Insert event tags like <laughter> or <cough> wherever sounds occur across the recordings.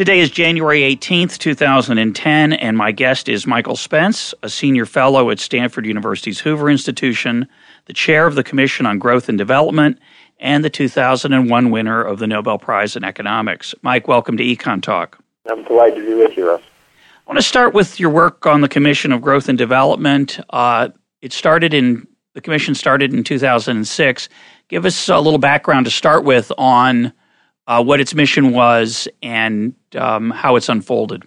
Today is January 18th, 2010, and my guest is Michael Spence, a senior fellow at Stanford University's Hoover Institution, the chair of the Commission on Growth and Development, and the 2001 winner of the Nobel Prize in Economics. Mike, welcome to Econ Talk. I'm delighted to be with you, Russ. I want to start with your work on the Commission of Growth and Development. Uh, it started in the commission started in 2006. Give us a little background to start with on uh, what its mission was and um, how it's unfolded?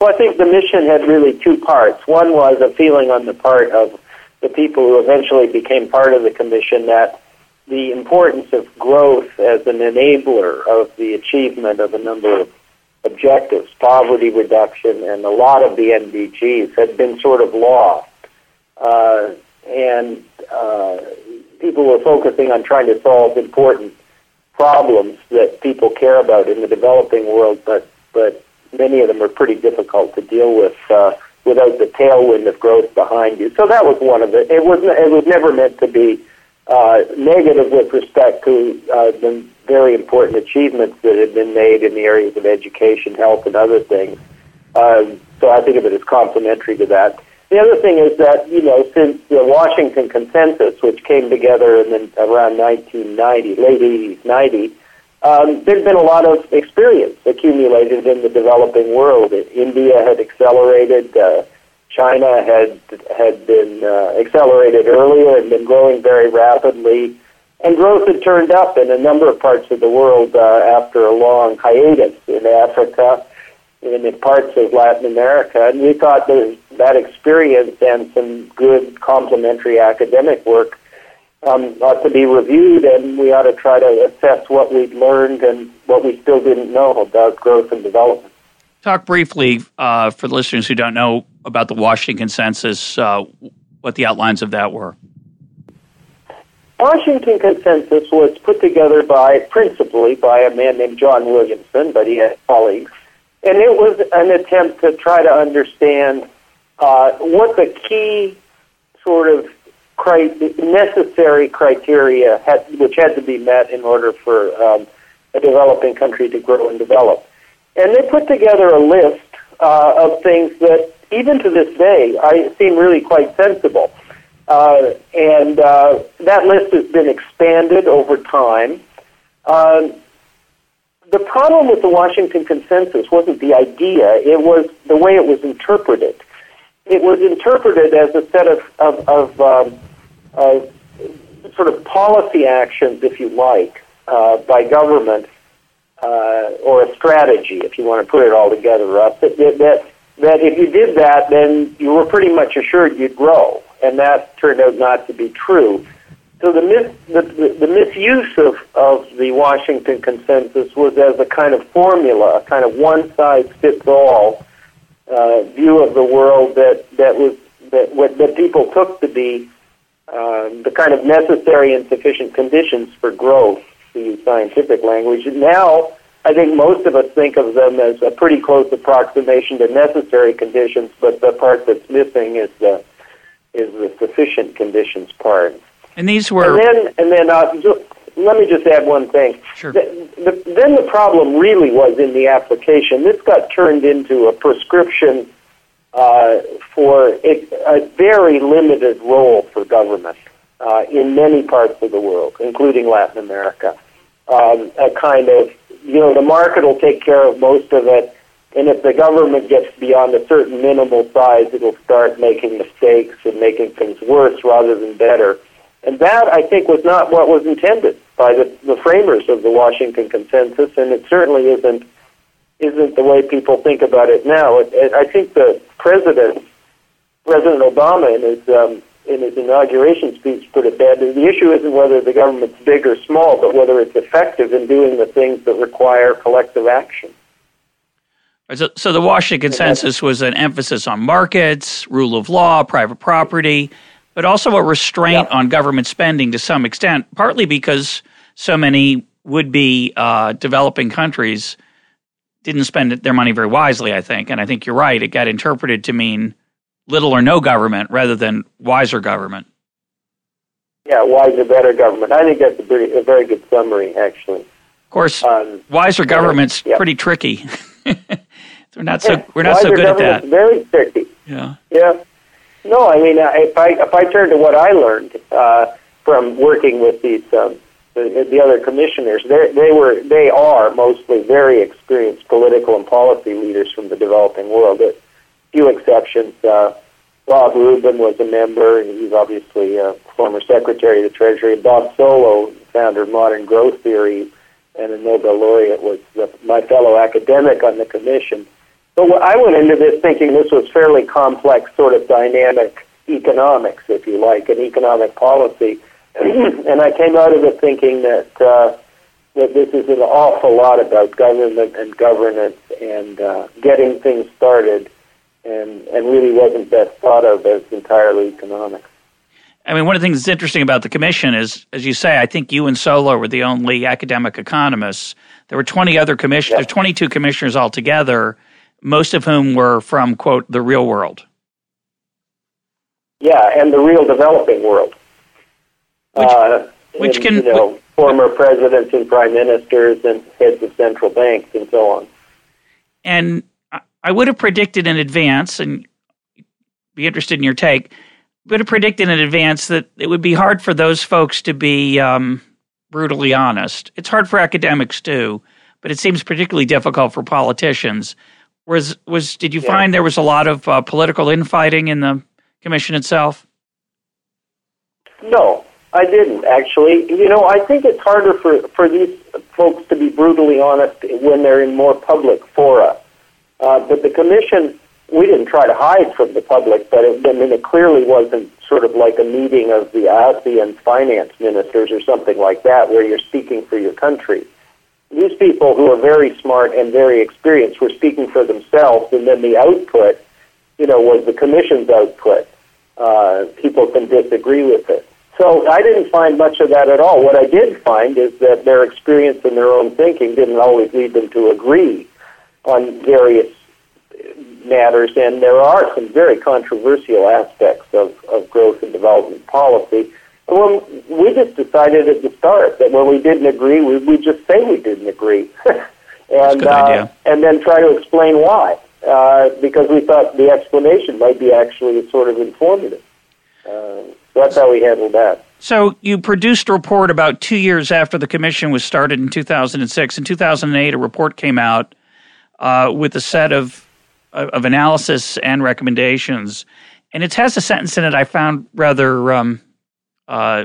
Well, I think the mission had really two parts. One was a feeling on the part of the people who eventually became part of the commission that the importance of growth as an enabler of the achievement of a number of objectives, poverty reduction, and a lot of the MDGs had been sort of lost. Uh, and uh, people were focusing on trying to solve important problems that people care about in the developing world, but but many of them are pretty difficult to deal with uh, without the tailwind of growth behind you. So that was one of it. It was it was never meant to be uh, negative with respect to uh, the very important achievements that had been made in the areas of education, health, and other things. Um, so I think of it as complementary to that. The other thing is that, you know, since the Washington Consensus, which came together in the, around 1990, late 80s, 90, um, there's been a lot of experience accumulated in the developing world. India had accelerated. Uh, China had had been uh, accelerated earlier and been growing very rapidly, and growth had turned up in a number of parts of the world uh, after a long hiatus in Africa in parts of Latin America. And we thought that that experience and some good complementary academic work um, ought to be reviewed, and we ought to try to assess what we've learned and what we still didn't know about growth and development. Talk briefly uh, for the listeners who don't know about the Washington Consensus, uh, what the outlines of that were. Washington Consensus was put together by principally by a man named John Williamson, but he had colleagues and it was an attempt to try to understand uh, what the key sort of cri- necessary criteria had, which had to be met in order for um, a developing country to grow and develop. And they put together a list uh, of things that, even to this day, I seem really quite sensible. Uh, and uh, that list has been expanded over time. Um, the problem with the Washington Consensus wasn't the idea, it was the way it was interpreted. It was interpreted as a set of, of, of, um, of sort of policy actions, if you like, uh, by government, uh, or a strategy, if you want to put it all together, Russ, that, that, that if you did that, then you were pretty much assured you'd grow. And that turned out not to be true. So the, mis- the, the, the misuse of, of the Washington Consensus was as a kind of formula, a kind of one size fits all uh, view of the world that, that was that what that people took to be um, the kind of necessary and sufficient conditions for growth, to use scientific language. And now, I think most of us think of them as a pretty close approximation to necessary conditions, but the part that's missing is the is the sufficient conditions part. And these were. And then, and then uh, let me just add one thing. Sure. The, the, then the problem really was in the application. This got turned into a prescription uh, for a, a, very limited role for government uh, in many parts of the world, including Latin America. Um, a kind of, you know, the market will take care of most of it. And if the government gets beyond a certain minimal size, it'll start making mistakes and making things worse rather than better. And that, I think, was not what was intended by the, the framers of the Washington Consensus, and it certainly isn't isn't the way people think about it now. It, it, I think the president, President Obama, in his um, in his inauguration speech put it bad. The issue isn't whether the government's big or small, but whether it's effective in doing the things that require collective action. So, so the Washington consensus was an emphasis on markets, rule of law, private property, but also a restraint yeah. on government spending to some extent, partly because so many would be uh, developing countries didn't spend their money very wisely, I think. And I think you're right. It got interpreted to mean little or no government rather than wiser government. Yeah, wiser, better government. I think that's a, pretty, a very good summary, actually. Of course, um, wiser government's yeah. pretty tricky. <laughs> we're not so we're not so good at that. Very tricky. Yeah. Yeah. No, I mean, if I if I turn to what I learned uh, from working with these um, the, the other commissioners, they they were they are mostly very experienced political and policy leaders from the developing world. A few exceptions. Uh, Bob Rubin was a member. And he's obviously a former Secretary of the Treasury. Bob Solow, founder of modern growth theory and a Nobel laureate, was the, my fellow academic on the commission. So I went into this thinking this was fairly complex, sort of dynamic economics, if you like, and economic policy. <clears throat> and I came out of it thinking that uh, that this is an awful lot about government and governance and uh, getting things started, and and really wasn't best thought of as entirely economic. I mean, one of the things that's interesting about the commission is, as you say, I think you and Solow were the only academic economists. There were 20 other commissioners, yep. 22 commissioners altogether, most of whom were from, quote, the real world. Yeah, and the real developing world. Which, uh, which and, can. You know, former presidents and prime ministers and heads of central banks and so on. And I would have predicted in advance, and be interested in your take, would have predicted in advance that it would be hard for those folks to be um, brutally honest. It's hard for academics too, but it seems particularly difficult for politicians. Was was did you yeah. find there was a lot of uh, political infighting in the commission itself? No, I didn't actually. You know, I think it's harder for for these folks to be brutally honest when they're in more public fora. Uh, but the commission, we didn't try to hide from the public, but it, I mean, it clearly wasn't sort of like a meeting of the ASEAN finance ministers or something like that, where you're speaking for your country. These people who are very smart and very experienced were speaking for themselves, and then the output, you know, was the commission's output. Uh, people can disagree with it. So I didn't find much of that at all. What I did find is that their experience and their own thinking didn't always lead them to agree on various matters, and there are some very controversial aspects of, of growth and development policy. Well, we just decided at the start that when we didn't agree, we we just say we didn't agree, <laughs> and uh, and then try to explain why, uh, because we thought the explanation might be actually sort of informative. Uh, so that's how we handled that. So you produced a report about two years after the commission was started in 2006. In 2008, a report came out uh, with a set of of analysis and recommendations, and it has a sentence in it I found rather um, uh,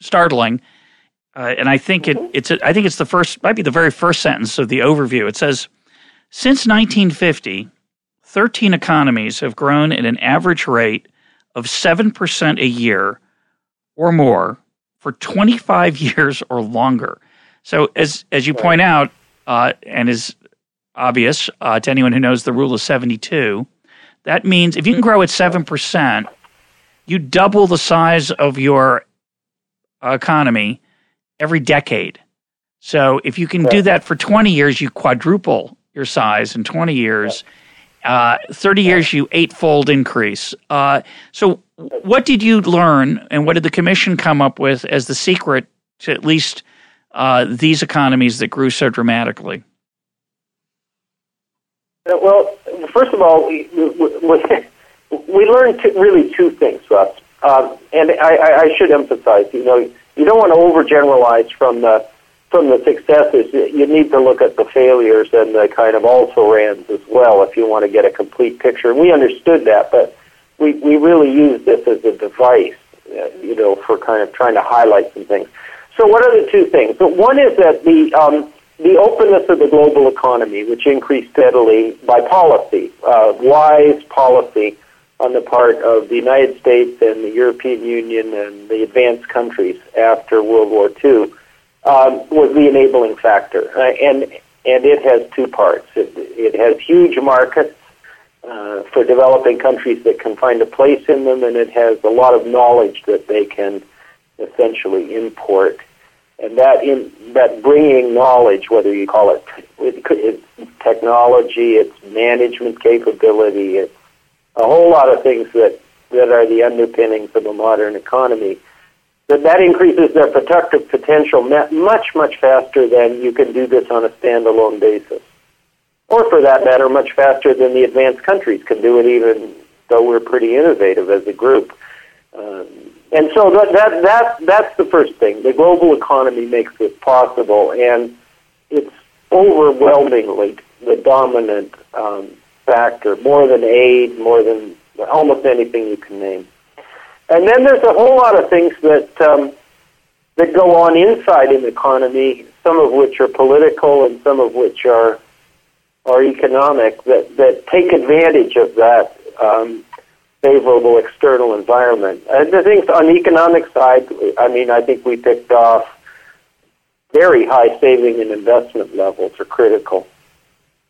startling. Uh, and I think it, it's a, I think it's the first might be the very first sentence of the overview. It says, since 1950, 13 economies have grown at an average rate of 7% a year or more for 25 <laughs> years or longer. So, as, as you point out, uh, and is obvious uh, to anyone who knows the rule of 72, that means if you can grow at 7%, you double the size of your economy every decade. So, if you can do that for 20 years, you quadruple your size in 20 years. Uh, 30 years, you eightfold increase. Uh, so, what did you learn, and what did the commission come up with as the secret to at least uh, these economies that grew so dramatically? Uh, well, first of all, we, we, we learned two, really two things, Russ. Um, and I, I should emphasize, you know, you don't want to overgeneralize from the from the successes, you need to look at the failures and the kind of also rans as well if you want to get a complete picture. And we understood that, but we, we really used this as a device, uh, you know, for kind of trying to highlight some things. So what are the two things? So one is that the, um, the openness of the global economy, which increased steadily by policy, uh, wise policy, on the part of the United States and the European Union and the advanced countries after World War II um, was the enabling factor, uh, and and it has two parts. It, it has huge markets uh, for developing countries that can find a place in them, and it has a lot of knowledge that they can essentially import. And that in that bringing knowledge, whether you call it, it it's technology, it's management capability, it's a whole lot of things that that are the underpinnings of a modern economy that that increases their productive potential much, much faster than you can do this on a standalone basis. Or for that matter, much faster than the advanced countries can do it, even though we're pretty innovative as a group. Um, and so that, that, that, that's the first thing. The global economy makes this possible, and it's overwhelmingly the dominant um, factor, more than aid, more than almost anything you can name. And then there's a whole lot of things that um, that go on inside an economy, some of which are political and some of which are are economic that that take advantage of that um, favorable external environment. And the things on the economic side, I mean, I think we picked off very high saving and investment levels are critical,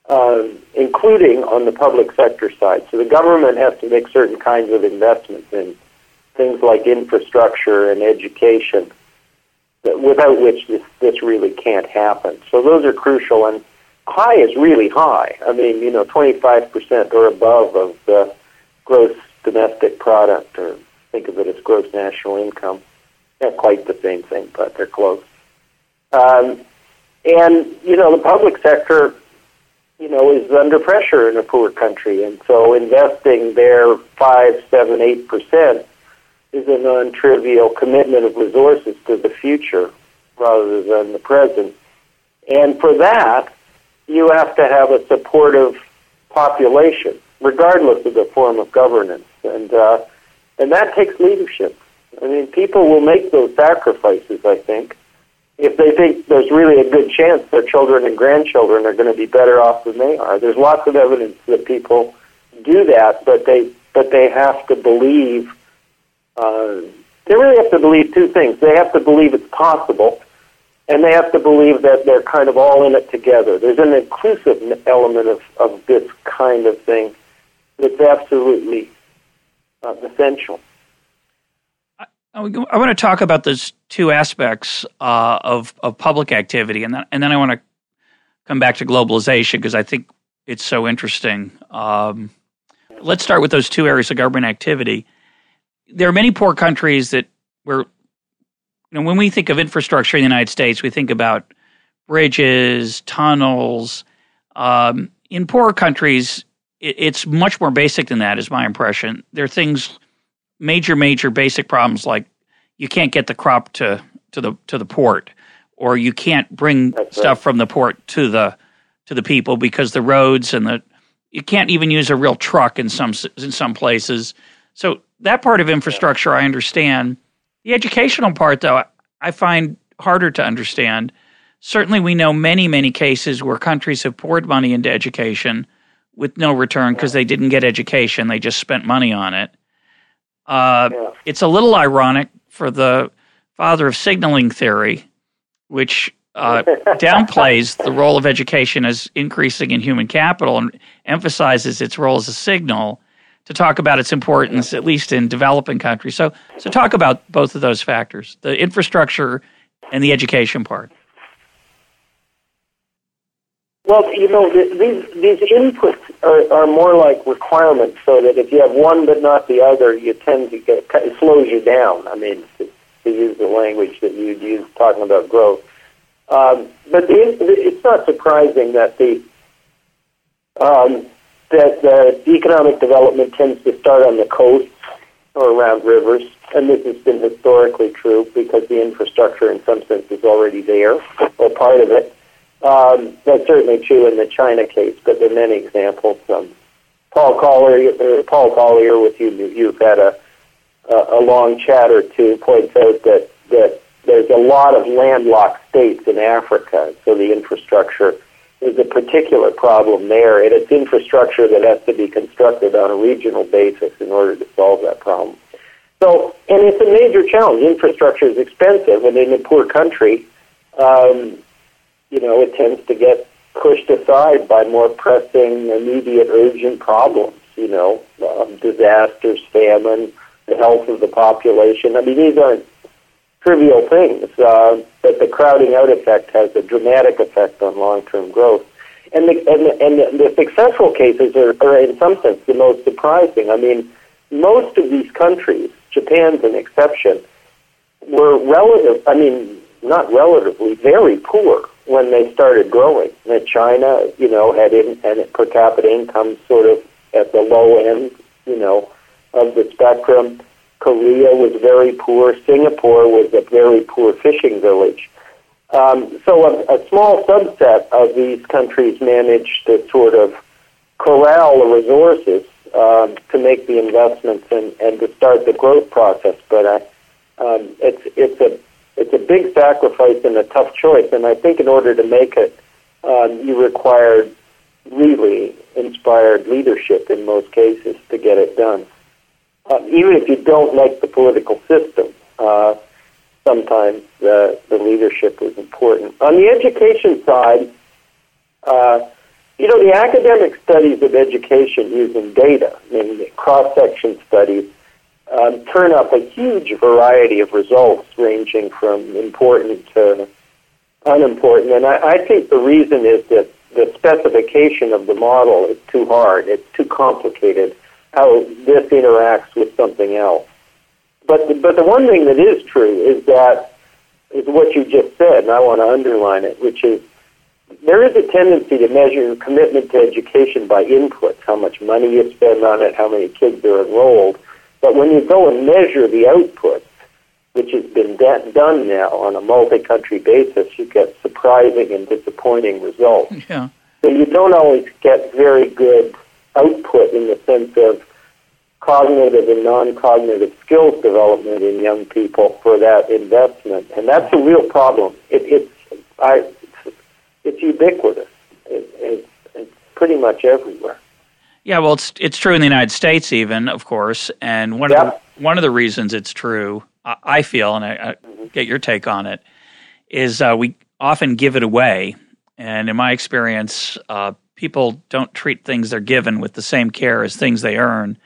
um, including on the public sector side. So the government has to make certain kinds of investments in things like infrastructure and education, without which this, this really can't happen. So those are crucial, and high is really high. I mean, you know, 25% or above of the gross domestic product, or think of it as gross national income. Not quite the same thing, but they're close. Um, and, you know, the public sector, you know, is under pressure in a poor country, and so investing their 5, 7, 8% is a non-trivial commitment of resources to the future rather than the present. And for that, you have to have a supportive population, regardless of the form of governance. And, uh, and that takes leadership. I mean, people will make those sacrifices, I think, if they think there's really a good chance their children and grandchildren are going to be better off than they are. There's lots of evidence that people do that, but they, but they have to believe uh, they really have to believe two things. They have to believe it's possible, and they have to believe that they're kind of all in it together. There's an inclusive element of, of this kind of thing that's absolutely uh, essential. I, I want to talk about those two aspects uh, of, of public activity, and then, and then I want to come back to globalization because I think it's so interesting. Um, let's start with those two areas of government activity there are many poor countries that where you know when we think of infrastructure in the United States, we think about bridges, tunnels. Um, in poor countries, it, it's much more basic than that. Is my impression. There are things, major, major basic problems like you can't get the crop to to the to the port, or you can't bring That's stuff right. from the port to the to the people because the roads and the you can't even use a real truck in some in some places. So that part of infrastructure I understand. The educational part, though, I find harder to understand. Certainly, we know many, many cases where countries have poured money into education with no return because they didn't get education; they just spent money on it. Uh, yeah. It's a little ironic for the father of signaling theory, which uh, <laughs> downplays the role of education as increasing in human capital and emphasizes its role as a signal to talk about its importance, at least in developing countries. So, so talk about both of those factors: the infrastructure and the education part. Well, you know, these these inputs are, are more like requirements, so that if you have one but not the other, you tend to get it slows you down. I mean, to, to use the language that you'd use talking about growth. Um, but the, it's not surprising that the um, that uh, economic development tends to start on the coasts or around rivers, and this has been historically true because the infrastructure, in some sense, is already there or part of it. Um, that's certainly true in the China case, but there are many examples. Um, Paul Collier, uh, Paul Collier, with you, you've had a, a, a long chat or two, points out that that there's a lot of landlocked states in Africa, so the infrastructure is a particular problem there, and it's infrastructure that has to be constructed on a regional basis in order to solve that problem. So, and it's a major challenge. Infrastructure is expensive, and in a poor country, um, you know, it tends to get pushed aside by more pressing, immediate, urgent problems. You know, um, disasters, famine, the health of the population. I mean, these aren't trivial things, uh, but the crowding out effect has a dramatic effect on long-term growth. And the, and the, and the, successful cases are, are, in some sense, the most surprising. I mean, most of these countries, Japan's an exception, were relative. I mean, not relatively, very poor when they started growing. And China, you know, had in, and per capita income sort of at the low end, you know, of the spectrum. Korea was very poor. Singapore was a very poor fishing village. Um, so a, a small subset of these countries managed to sort of corral the resources um, to make the investments and, and to start the growth process. But uh, um, it's it's a it's a big sacrifice and a tough choice. And I think in order to make it, um, you required really inspired leadership in most cases to get it done uh, even if you don't like the political system, uh, sometimes the, the leadership is important. On the education side, uh, you know, the academic studies of education using data, I mean, cross-section studies, um, turn up a huge variety of results ranging from important to unimportant. And I, I think the reason is that the specification of the model is too hard. It's too complicated how this interacts with something else. But the, but the one thing that is true is that is what you just said, and I want to underline it, which is there is a tendency to measure commitment to education by inputs, how much money you spend on it, how many kids are enrolled. But when you go and measure the output, which has been done now on a multi-country basis, you get surprising and disappointing results. Yeah. So you don't always get very good output in the sense of cognitive and non-cognitive skills development in young people for that investment, and that's a real problem. It, it's I, it's ubiquitous. It, it's, it's pretty much everywhere. Yeah, well, it's it's true in the United States, even of course, and one yeah. of the, one of the reasons it's true, I, I feel, and I, I, get your take on it, is uh, we often give it away, and in my experience, uh, people don't treat things they're given with the same care as things they earn.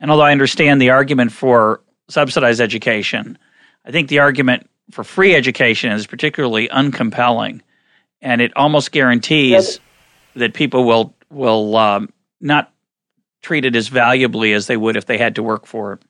And although I understand the argument for subsidized education, I think the argument for free education is particularly uncompelling, and it almost guarantees that people will will um, not treat it as valuably as they would if they had to work for it.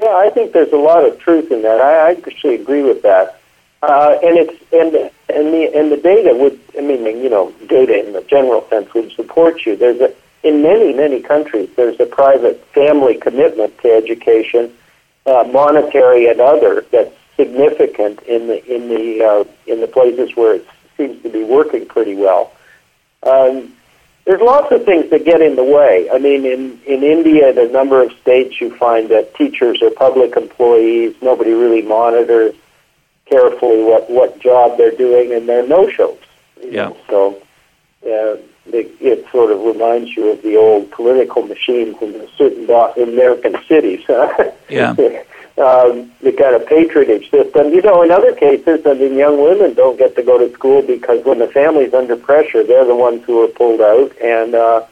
Yeah, I think there's a lot of truth in that. I, I actually agree with that. Uh, and it's and and the and the data would I mean you know data in the general sense would support you. There's a in many many countries there's a private family commitment to education, uh, monetary and other that's significant in the in the uh, in the places where it seems to be working pretty well. Um, there's lots of things that get in the way. I mean, in in India, the number of states you find that teachers are public employees. Nobody really monitors carefully what what job they're doing, and they're no shows. Yeah. Know? So uh, it, it sort of reminds you of the old political machines in certain American cities. <laughs> yeah. Um, the kind of patronage system. You know, in other cases, I mean, young women don't get to go to school because when the family's under pressure, they're the ones who are pulled out, and uh,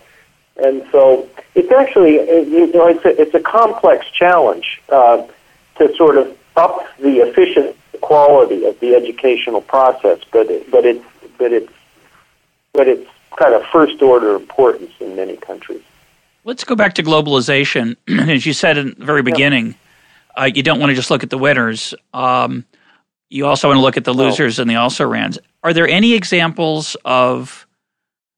and so it's actually you know it's a, it's a complex challenge uh, to sort of up the efficient quality of the educational process, but it, but it's but it's but it's kind of first order importance in many countries. Let's go back to globalization. <clears throat> As you said in the very beginning, yeah. Uh, you don't want to just look at the winners. Um, you also want to look at the losers oh. and the also rans. Are there any examples of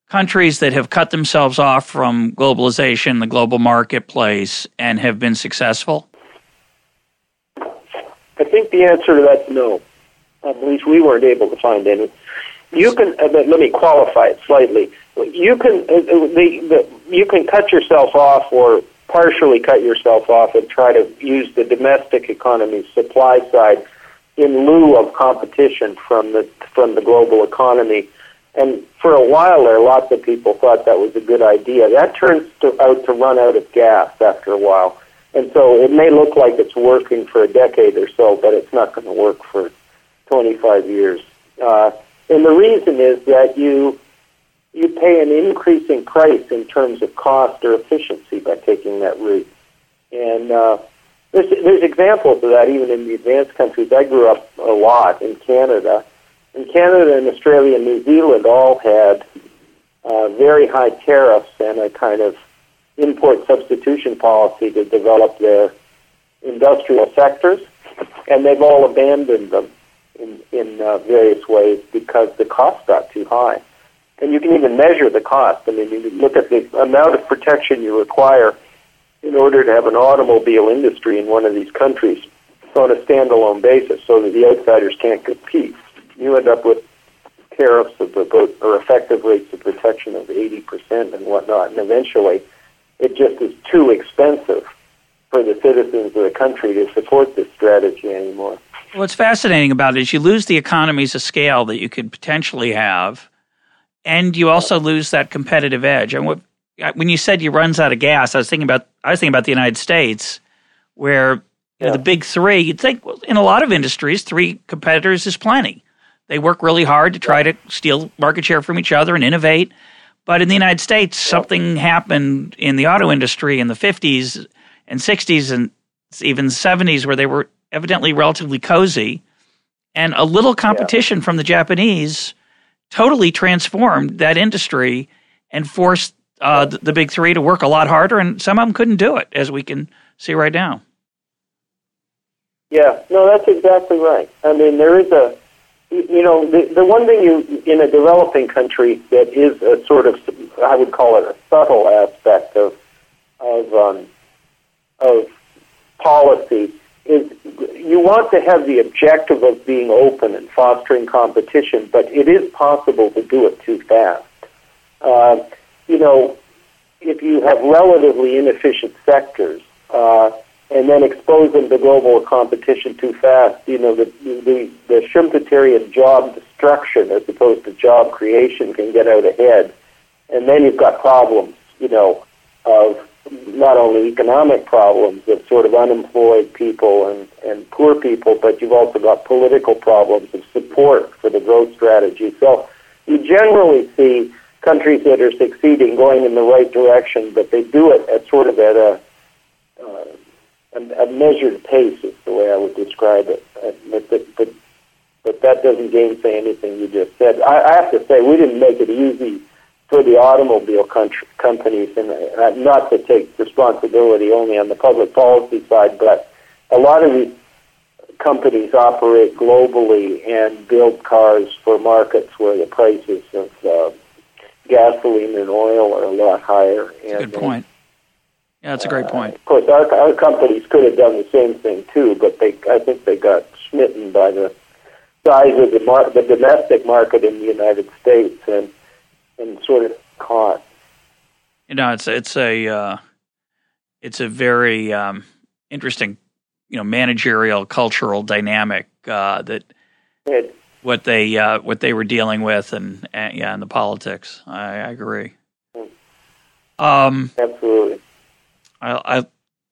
countries that have cut themselves off from globalization, the global marketplace, and have been successful? I think the answer to that is no. At least we weren't able to find any. You can uh, let me qualify it slightly. You can uh, uh, the, the you can cut yourself off or partially cut yourself off and try to use the domestic economy's supply side in lieu of competition from the from the global economy. And for a while there, lots of people thought that was a good idea. That turns to, out to run out of gas after a while. And so it may look like it's working for a decade or so, but it's not going to work for 25 years. Uh, and the reason is that you you pay an increasing price in terms of cost or efficiency by taking that route. And uh, there's, there's examples of that even in the advanced countries. I grew up a lot in Canada. And Canada and Australia and New Zealand all had uh, very high tariffs and a kind of import substitution policy to develop their industrial sectors. And they've all abandoned them in, in uh, various ways because the cost got too high. And you can even measure the cost. I mean, you look at the amount of protection you require in order to have an automobile industry in one of these countries on a standalone basis so that the outsiders can't compete. You end up with tariffs of about, or effective rates of protection of 80% and whatnot, and eventually it just is too expensive for the citizens of the country to support this strategy anymore. What's fascinating about it is you lose the economies of scale that you could potentially have, and you also lose that competitive edge. And what, when you said you runs out of gas, I was thinking about I was thinking about the United States, where you know, the big three. You'd think well, in a lot of industries, three competitors is plenty. They work really hard to try to steal market share from each other and innovate. But in the United States, something happened in the auto industry in the 50s and 60s and even 70s where they were evidently relatively cozy. And a little competition yeah. from the Japanese totally transformed that industry and forced uh, the, the, big three to work a lot harder. And some of them couldn't do it, as we can see right now. Yeah, no, that's exactly right. I mean, there is a, you know, the, the one thing you, in a developing country that is a sort of, I would call it a subtle aspect of, of, um, of policy is you want to have the objective of being open and fostering competition, but it is possible to do it too fast. Uh, you know, if you have relatively inefficient sectors uh, and then expose them to global competition too fast, you know, the, the, the Schumpeterian job destruction as opposed to job creation can get out ahead. And then you've got problems, you know, of not only economic problems of sort of unemployed people and, and poor people, but you've also got political problems of support for the growth strategy. So you generally see countries that are succeeding going in the right direction, but they do it at sort of at a, uh, a, a measured pace is the way I would describe it. Uh, but, but, but, that doesn't gainsay anything you just said. I, I have to say, we didn't make it easy for the automobile country, companies, and uh, not to take responsibility only on the public policy side, but a lot of these companies operate globally and build cars for markets where the prices of uh, gasoline and oil are a lot higher. And, a good point. Yeah, that's a great point. Uh, of course, our, our companies could have done the same thing too, but they, I think they got smitten by the size of the, mar- the domestic market in the United States and and sort of caught. You know, it's it's a uh, it's a very um, interesting, you know, managerial cultural dynamic uh, that it, what they uh, what they were dealing with, and, and yeah, and the politics. I, I agree. Um, Absolutely. I, I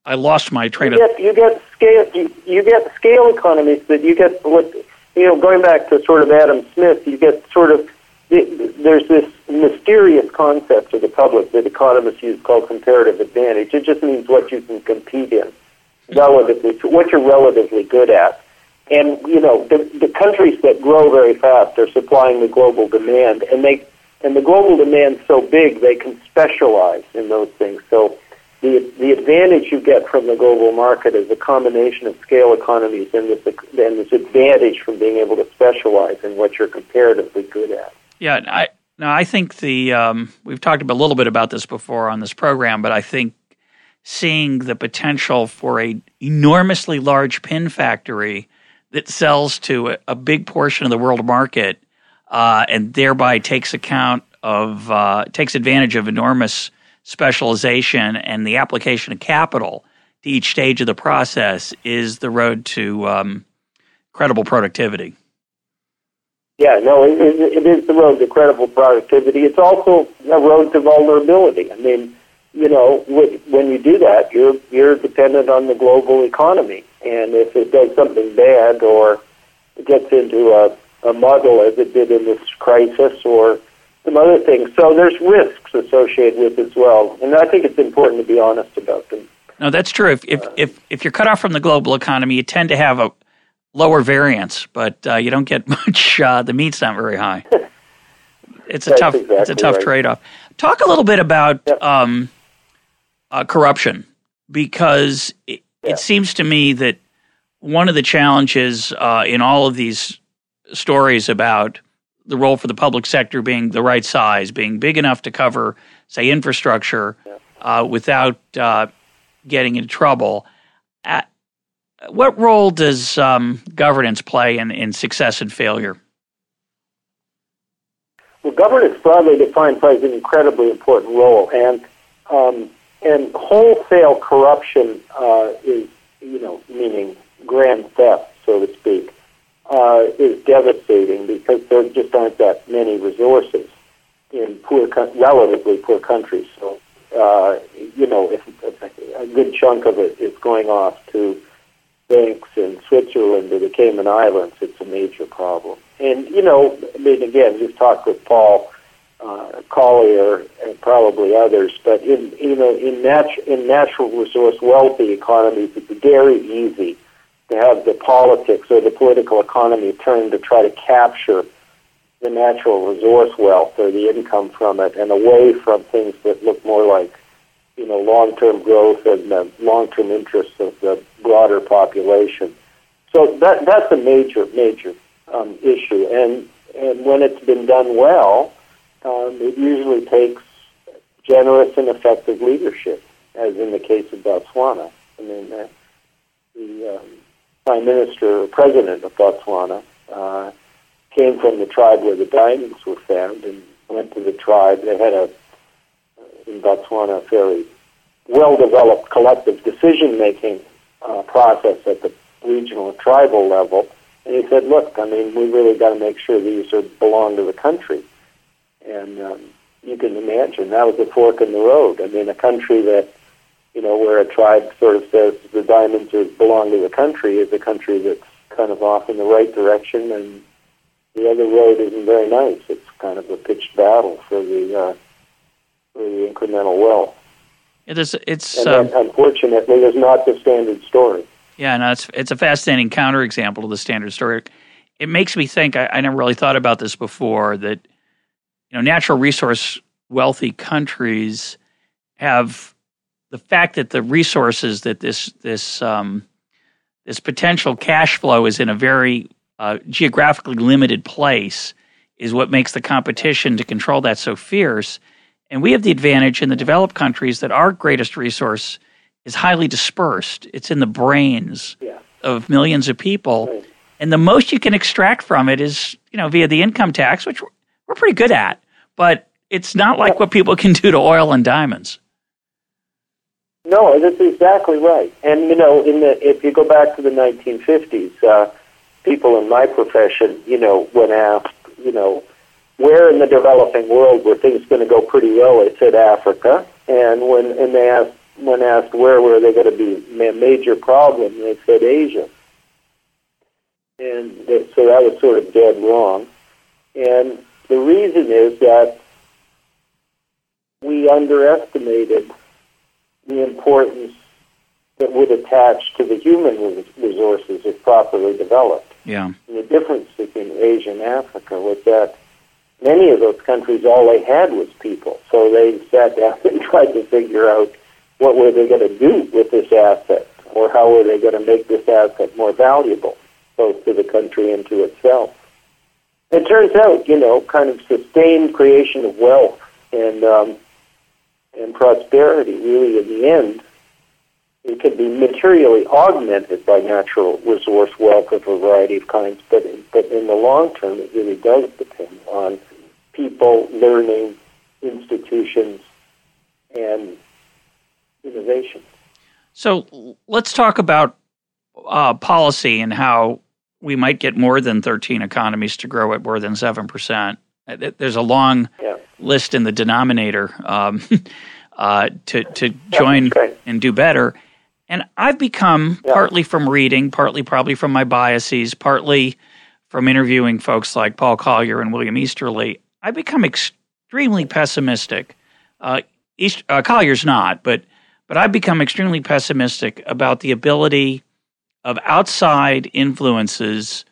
I lost my train you of. Get, you get scale. You, you get scale economies that you get what you know. Going back to sort of Adam Smith, you get sort of there's this mysterious concept to the public that economists use called comparative advantage. It just means what you can compete in relatively, what you're relatively good at. And, you know, the, the countries that grow very fast are supplying the global demand, and they, and the global demand's so big they can specialize in those things. So the, the advantage you get from the global market is a combination of scale economies and this, and this advantage from being able to specialize in what you're comparatively good at. Yeah, I now I think the um, we've talked a little bit about this before on this program, but I think seeing the potential for a enormously large pin factory that sells to a, a big portion of the world market uh, and thereby takes account of uh, takes advantage of enormous specialization and the application of capital to each stage of the process is the road to um, credible productivity. Yeah, no, it, it is the road to credible productivity. It's also a road to vulnerability. I mean, you know, when you do that, you're you're dependent on the global economy, and if it does something bad or it gets into a, a muddle as it did in this crisis or some other things, so there's risks associated with it as well, and I think it's important to be honest about them. No, that's true. If if if, if you're cut off from the global economy, you tend to have a lower variance, but uh, you don't get <laughs> much. Uh, the meat's not very high. <laughs> It's a tough. Exactly it's a tough right. trade-off. Talk a little bit about yep. um, uh, corruption, because it, yeah. it, seems to me that one of the challenges uh, in all of these stories about the role for the public sector being the right size, being big enough to cover, say, infrastructure yeah. Uh, without uh, getting into trouble. At, what role does um, governance play in, in success and failure? Well, governance broadly defined plays an incredibly important role, and um, and wholesale corruption uh, is, you know, meaning grand theft, so to speak, uh, is devastating because there just aren't that many resources in poor, relatively poor countries. So, uh, you know, if, if a good chunk of it is going off to banks in Switzerland or the Cayman Islands, it's a major problem. And, you know, I mean, again, you've talked with Paul uh, Collier and probably others, but in, you know, in, nat- in natural resource wealthy economies, it's very easy to have the politics or the political economy turn to try to capture the natural resource wealth or the income from it and away from things that look more like you know, long-term growth and the long-term interests of the broader population. So that that's a major, major um, issue, and and when it's been done well, um, it usually takes generous and effective leadership, as in the case of Botswana. I mean, uh, the um, prime minister or president of Botswana uh, came from the tribe where the diamonds were found and went to the tribe. They had a in Botswana a fairly well-developed collective decision-making uh, process at the regional and tribal level. And he said, look, I mean, we really got to make sure these are, belong to the country. And um, you can imagine that was a fork in the road. I mean, a country that, you know, where a tribe sort of says the diamonds are, belong to the country is a country that's kind of off in the right direction, and the other road isn't very nice. It's kind of a pitched battle for the uh, for the incremental wealth. It is. It's and um, unfortunately is not the standard story. Yeah, no, it's it's a fascinating counterexample of the standard story. It makes me think. I, I never really thought about this before. That you know, natural resource wealthy countries have the fact that the resources that this this um, this potential cash flow is in a very uh, geographically limited place is what makes the competition to control that so fierce. And we have the advantage in the developed countries that our greatest resource is highly dispersed. It's in the brains yeah. of millions of people. Right. And the most you can extract from it is, you know, via the income tax, which we're pretty good at. But it's not like what people can do to oil and diamonds. No, that's exactly right. And you know, in the if you go back to the 1950s, uh, people in my profession, you know, when asked, you know, where in the developing world were things going to go pretty well? They said Africa, and when and they asked when asked where were they going to be a major problem, they said Asia, and they, so that was sort of dead wrong. And the reason is that we underestimated the importance that would attach to the human resources if properly developed. Yeah. And the difference between Asia and Africa was that many of those countries, all they had was people. So they sat down <laughs> and tried to figure out what were they going to do with this asset, or how were they going to make this asset more valuable, both to the country and to itself. It turns out, you know, kind of sustained creation of wealth and um, and prosperity, really, in the end, it can be materially augmented by natural resource wealth of a variety of kinds, but but in the long term, it really does depend on people, learning, institutions, and innovation. So let's talk about uh, policy and how we might get more than 13 economies to grow at more than 7%. Uh, there's a long yeah. list in the denominator um, <laughs> uh, to, to join and do better. And I've become, yeah. partly from reading, partly probably from my biases, partly from interviewing folks like Paul Collier and William Easterly, I've become extremely pessimistic. Uh, East, uh, Collier's not, but but I've become extremely pessimistic about the ability of outside influences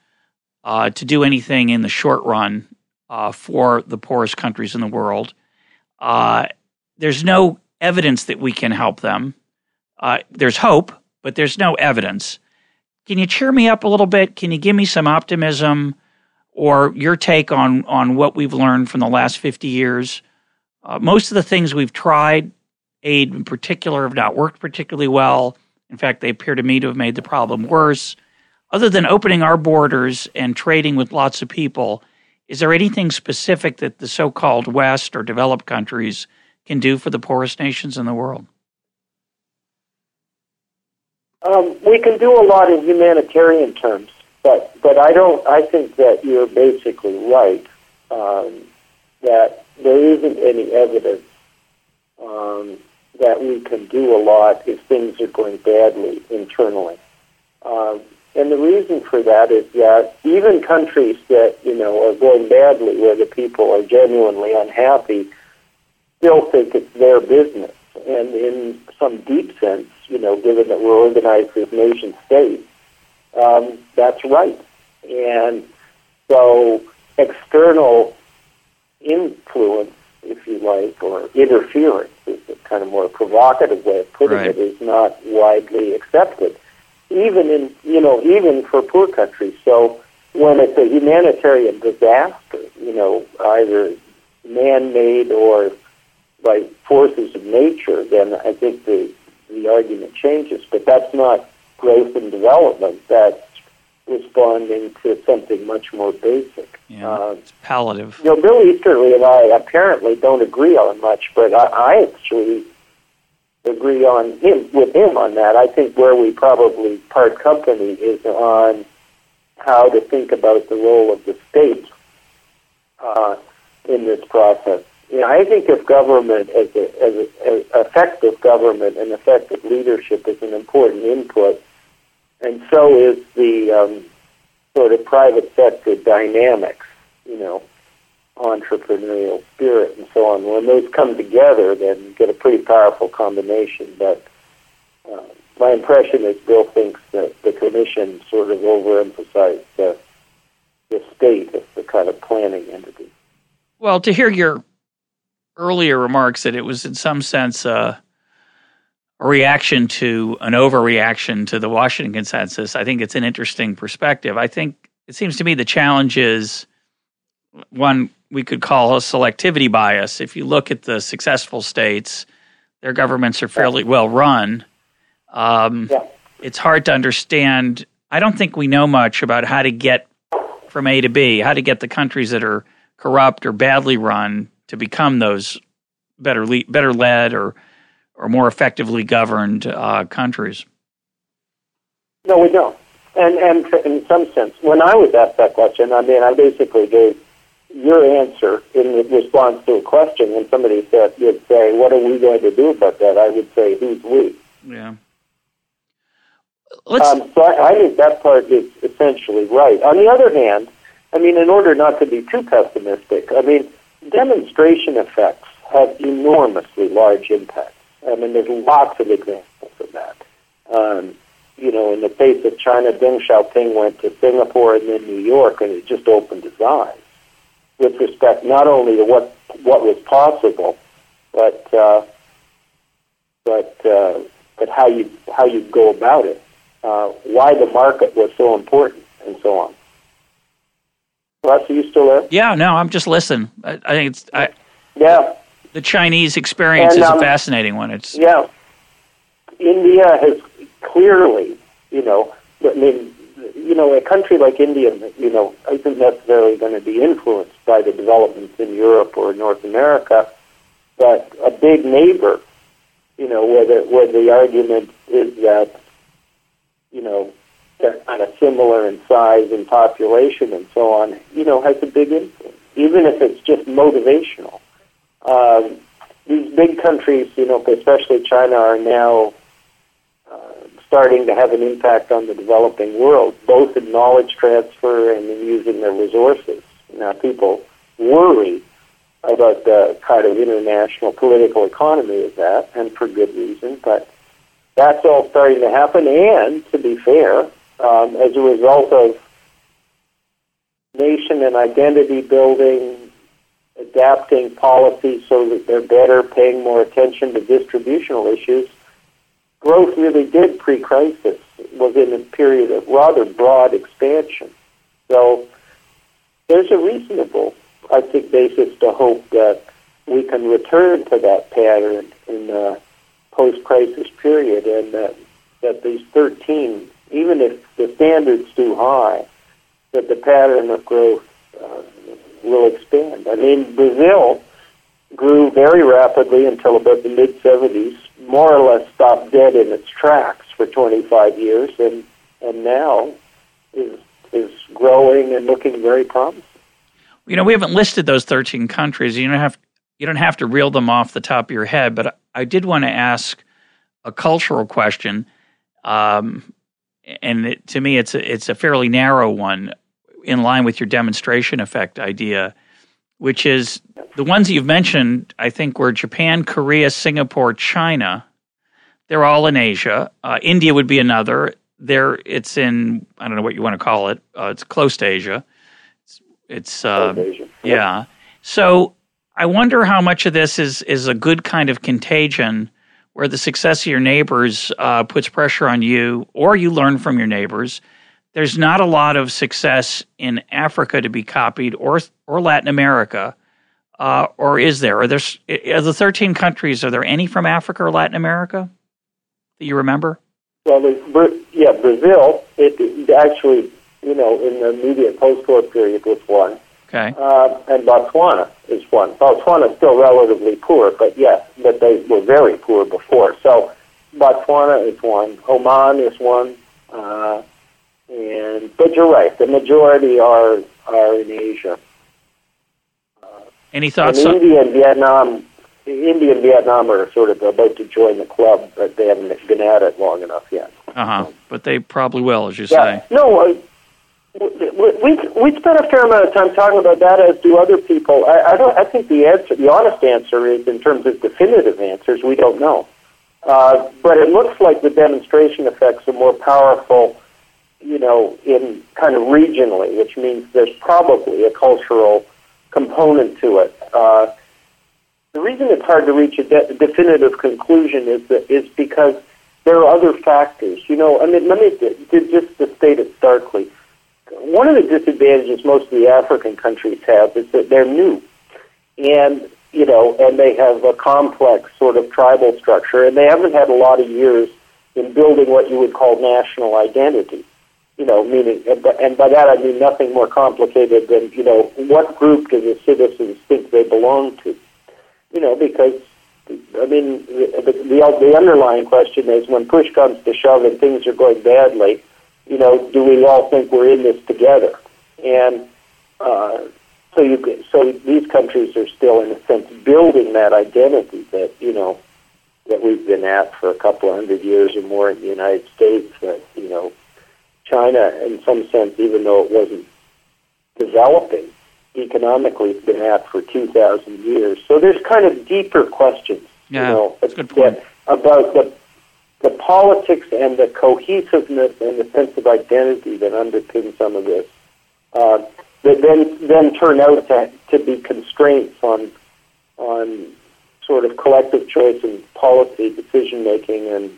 uh, to do anything in the short run uh, for the poorest countries in the world. Uh, there's no evidence that we can help them. Uh, there's hope, but there's no evidence. Can you cheer me up a little bit? Can you give me some optimism or your take on, on what we've learned from the last 50 years? Uh, most of the things we've tried, aid in particular, have not worked particularly well. In fact, they appear to me to have made the problem worse. Other than opening our borders and trading with lots of people, is there anything specific that the so called West or developed countries can do for the poorest nations in the world? Um, we can do a lot in humanitarian terms, but but I don't. I think that you're basically right um, that there isn't any evidence um, that we can do a lot if things are going badly internally. Um, and the reason for that is that even countries that, you know, are going badly, where the people are genuinely unhappy, still think it's their business. And in some deep sense, you know, given that we're organized as nation states, um, that's right. And so external influence if you like, or interference is a kind of more provocative way of putting right. it, is not widely accepted, even in you know even for poor countries. So when it's a humanitarian disaster, you know either man-made or by forces of nature, then I think the the argument changes. But that's not growth and development. That's responding to something much more basic. Yeah, uh, it's palliative. You know, Bill Easterly and I apparently don't agree on much, but I, I actually agree on him with him on that. I think where we probably part company is on how to think about the role of the state uh, in this process. You know, I think of government as, a, as, a, as effective government and effective leadership is an important input and so is the um, sort of private sector dynamics, you know, entrepreneurial spirit and so on. When those come together, then you get a pretty powerful combination. But uh, my impression is Bill thinks that the commission sort of overemphasized the, the state as the kind of planning entity. Well, to hear your earlier remarks that it was in some sense uh, reaction to an overreaction to the Washington consensus. I think it's an interesting perspective. I think it seems to me the challenge is one we could call a selectivity bias. If you look at the successful states, their governments are fairly well run. Um, yeah. It's hard to understand. I don't think we know much about how to get from A to B, how to get the countries that are corrupt or badly run to become those better le- better led or or more effectively governed uh, countries? No, we don't. And and in some sense, when I was asked that question, I mean, I basically gave your answer in response to a question. When somebody said, "You'd say, what are we going to do about that?" I would say, "Who's we?" Yeah. Let's... Um, so I, I think that part is essentially right. On the other hand, I mean, in order not to be too pessimistic, I mean, demonstration effects have enormously large impacts. I mean, there's lots of examples of that. Um, you know, in the case of China, Deng Xiaoping went to Singapore and then New York, and it just opened his eyes with respect not only to what what was possible, but uh, but uh, but how you how you go about it, uh, why the market was so important, and so on. Russ, are you still there? Yeah, no, I'm just listening. I, I think it's I, yeah the Chinese experience and, um, is a fascinating one. It's yeah. India has clearly, you know, I mean, you know, a country like India, you know, isn't necessarily going to be influenced by the developments in Europe or North America, but a big neighbor, you know, where the where the argument is that, you know, they're kind of similar in size and population and so on, you know, has a big influence, even if it's just motivational. Um, these big countries, you know, especially China, are now uh, starting to have an impact on the developing world, both in knowledge transfer and in using their resources. Now, people worry about the kind of international political economy of that, and for good reason, but that's all starting to happen. And to be fair, um, as a result of nation and identity building, adapting policies so that they're better, paying more attention to distributional issues, growth really did pre-crisis was in a period of rather broad expansion. So there's a reasonable, I think, basis to hope that we can return to that pattern in the post-crisis period and that, that these 13, even if the standard's too high, that the pattern of growth uh, will expand. I mean, Brazil grew very rapidly until about the mid 70s, more or less stopped dead in its tracks for 25 years, and and now is is growing and looking very promising. You know, we haven't listed those 13 countries. You don't have you don't have to reel them off the top of your head, but I did want to ask a cultural question, um, and it, to me, it's a, it's a fairly narrow one, in line with your demonstration effect idea, which is the ones you've mentioned. I think were Japan, Korea, Singapore, China. They're all in Asia. Uh, India would be another. There, it's in I don't know what you want to call it. Uh, it's close to Asia. It's, it's uh, Asia. yeah. So I wonder how much of this is is a good kind of contagion, where the success of your neighbors uh, puts pressure on you, or you learn from your neighbors. There's not a lot of success in Africa to be copied, or or Latin America, uh, or is there? Are there of the 13 countries? Are there any from Africa or Latin America that you remember? Well, yeah, Brazil. It, it actually, you know, in the immediate post-war period was one. Okay. Uh, and Botswana is one. Botswana is still relatively poor, but yes, but they were very poor before. So Botswana is one. Oman is one. Uh, and but you're right. The majority are are in Asia. Any thoughts? And on- India and Vietnam, India and Vietnam are sort of about to join the club, but they haven't been at it long enough yet. Uh huh. But they probably will, as you Yeah. say. No, we, we we spent a fair amount of time talking about that, as do other people. I, I don't. I think the answer, the honest answer, is in terms of definitive answers, we don't know. Uh, but it looks like the demonstration effects are more powerful, you know, in kind of regionally, which means there's probably a cultural component to it. Uh, the reason it's hard to reach a de- definitive conclusion is that is because there are other factors. You know, I mean, let me d- d- just to state it starkly. One of the disadvantages most of the African countries have is that they're new, and you know, and they have a complex sort of tribal structure, and they haven't had a lot of years in building what you would call national identity. You know, meaning, and by- that I mean nothing more complicated than you know what group do the citizens think they belong to. You know, because I mean, the, the, the underlying question is when push comes to shove and things are going badly, you know, do we all think we're in this together? And uh, so you, so these countries are still, in a sense, building that identity that you know that we've been at for a couple of hundred years or more in the United States. That you know, China, in some sense, even though it wasn't developing economically, it's been at for two thousand years. So there's kind of deeper questions, Yeah, you know, that's a good point. about the the politics and the cohesiveness and the sense of identity that underpin some of this, uh, that then then turn out to, to be constraints on on sort of collective choice and policy decision making and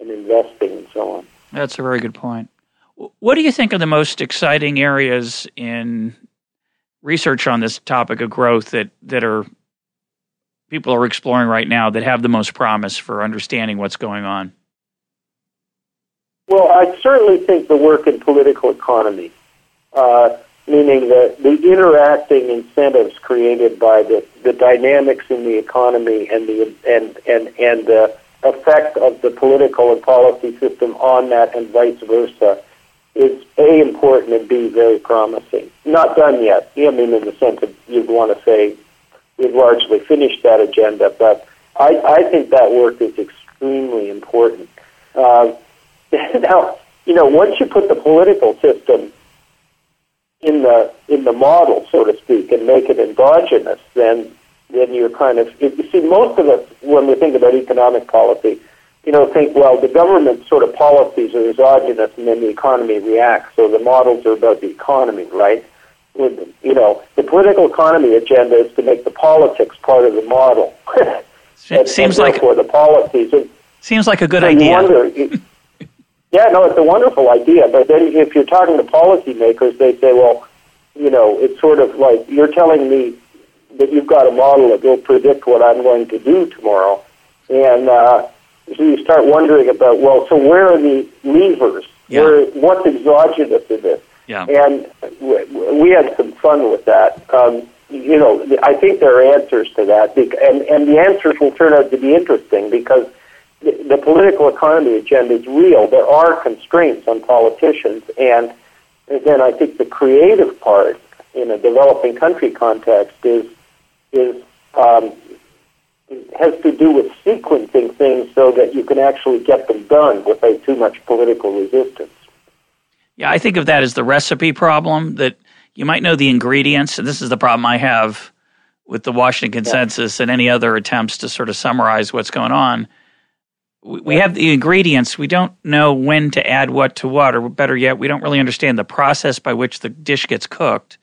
and investing and so on. That's a very good point. What do you think are the most exciting areas in research on this topic of growth that, that are people are exploring right now that have the most promise for understanding what's going on? Well, I certainly think the work in political economy, uh, meaning the, the interacting incentives created by the, the dynamics in the economy and the and and and the effect of the political and policy system on that, and vice versa, is A, important and B, very promising. Not done yet. I mean, in the sense that you'd want to say we've largely finished that agenda, but I, I think that work is extremely important. Uh, <laughs> now, you know, once you put the political system in the in the model, so to speak, and make it endogenous, then then you're kind of you see most of us when we think about economic policy, you know, think well the government sort of policies are exogenous and then the economy reacts. So the models are about the economy, right? With you know the political economy agenda is to make the politics part of the model. <laughs> and, seems and like the policies. And, seems like a good idea. Wonder, <laughs> yeah, no, it's a wonderful idea. But then if you're talking to policymakers, they say, well, you know, it's sort of like you're telling me that you've got a model that will predict what I'm going to do tomorrow. And uh, so you start wondering about, well, so where are the levers? Yeah. Where, what's exogenous in this? Yeah. And we had some fun with that. Um, you know, I think there are answers to that, and and the answers will turn out to be interesting because the, the political economy agenda is real. There are constraints on politicians, and then I think the creative part in a developing country context is is um, has to do with sequencing things so that you can actually get them done without too much political resistance. Yeah, I think of that as the recipe problem that you might know the ingredients, and this is the problem I have with the Washington consensus yeah. and any other attempts to sort of summarize what's going on. We, we have the ingredients. We don't know when to add what to what, or better yet, we don't really understand the process by which the dish gets cooked.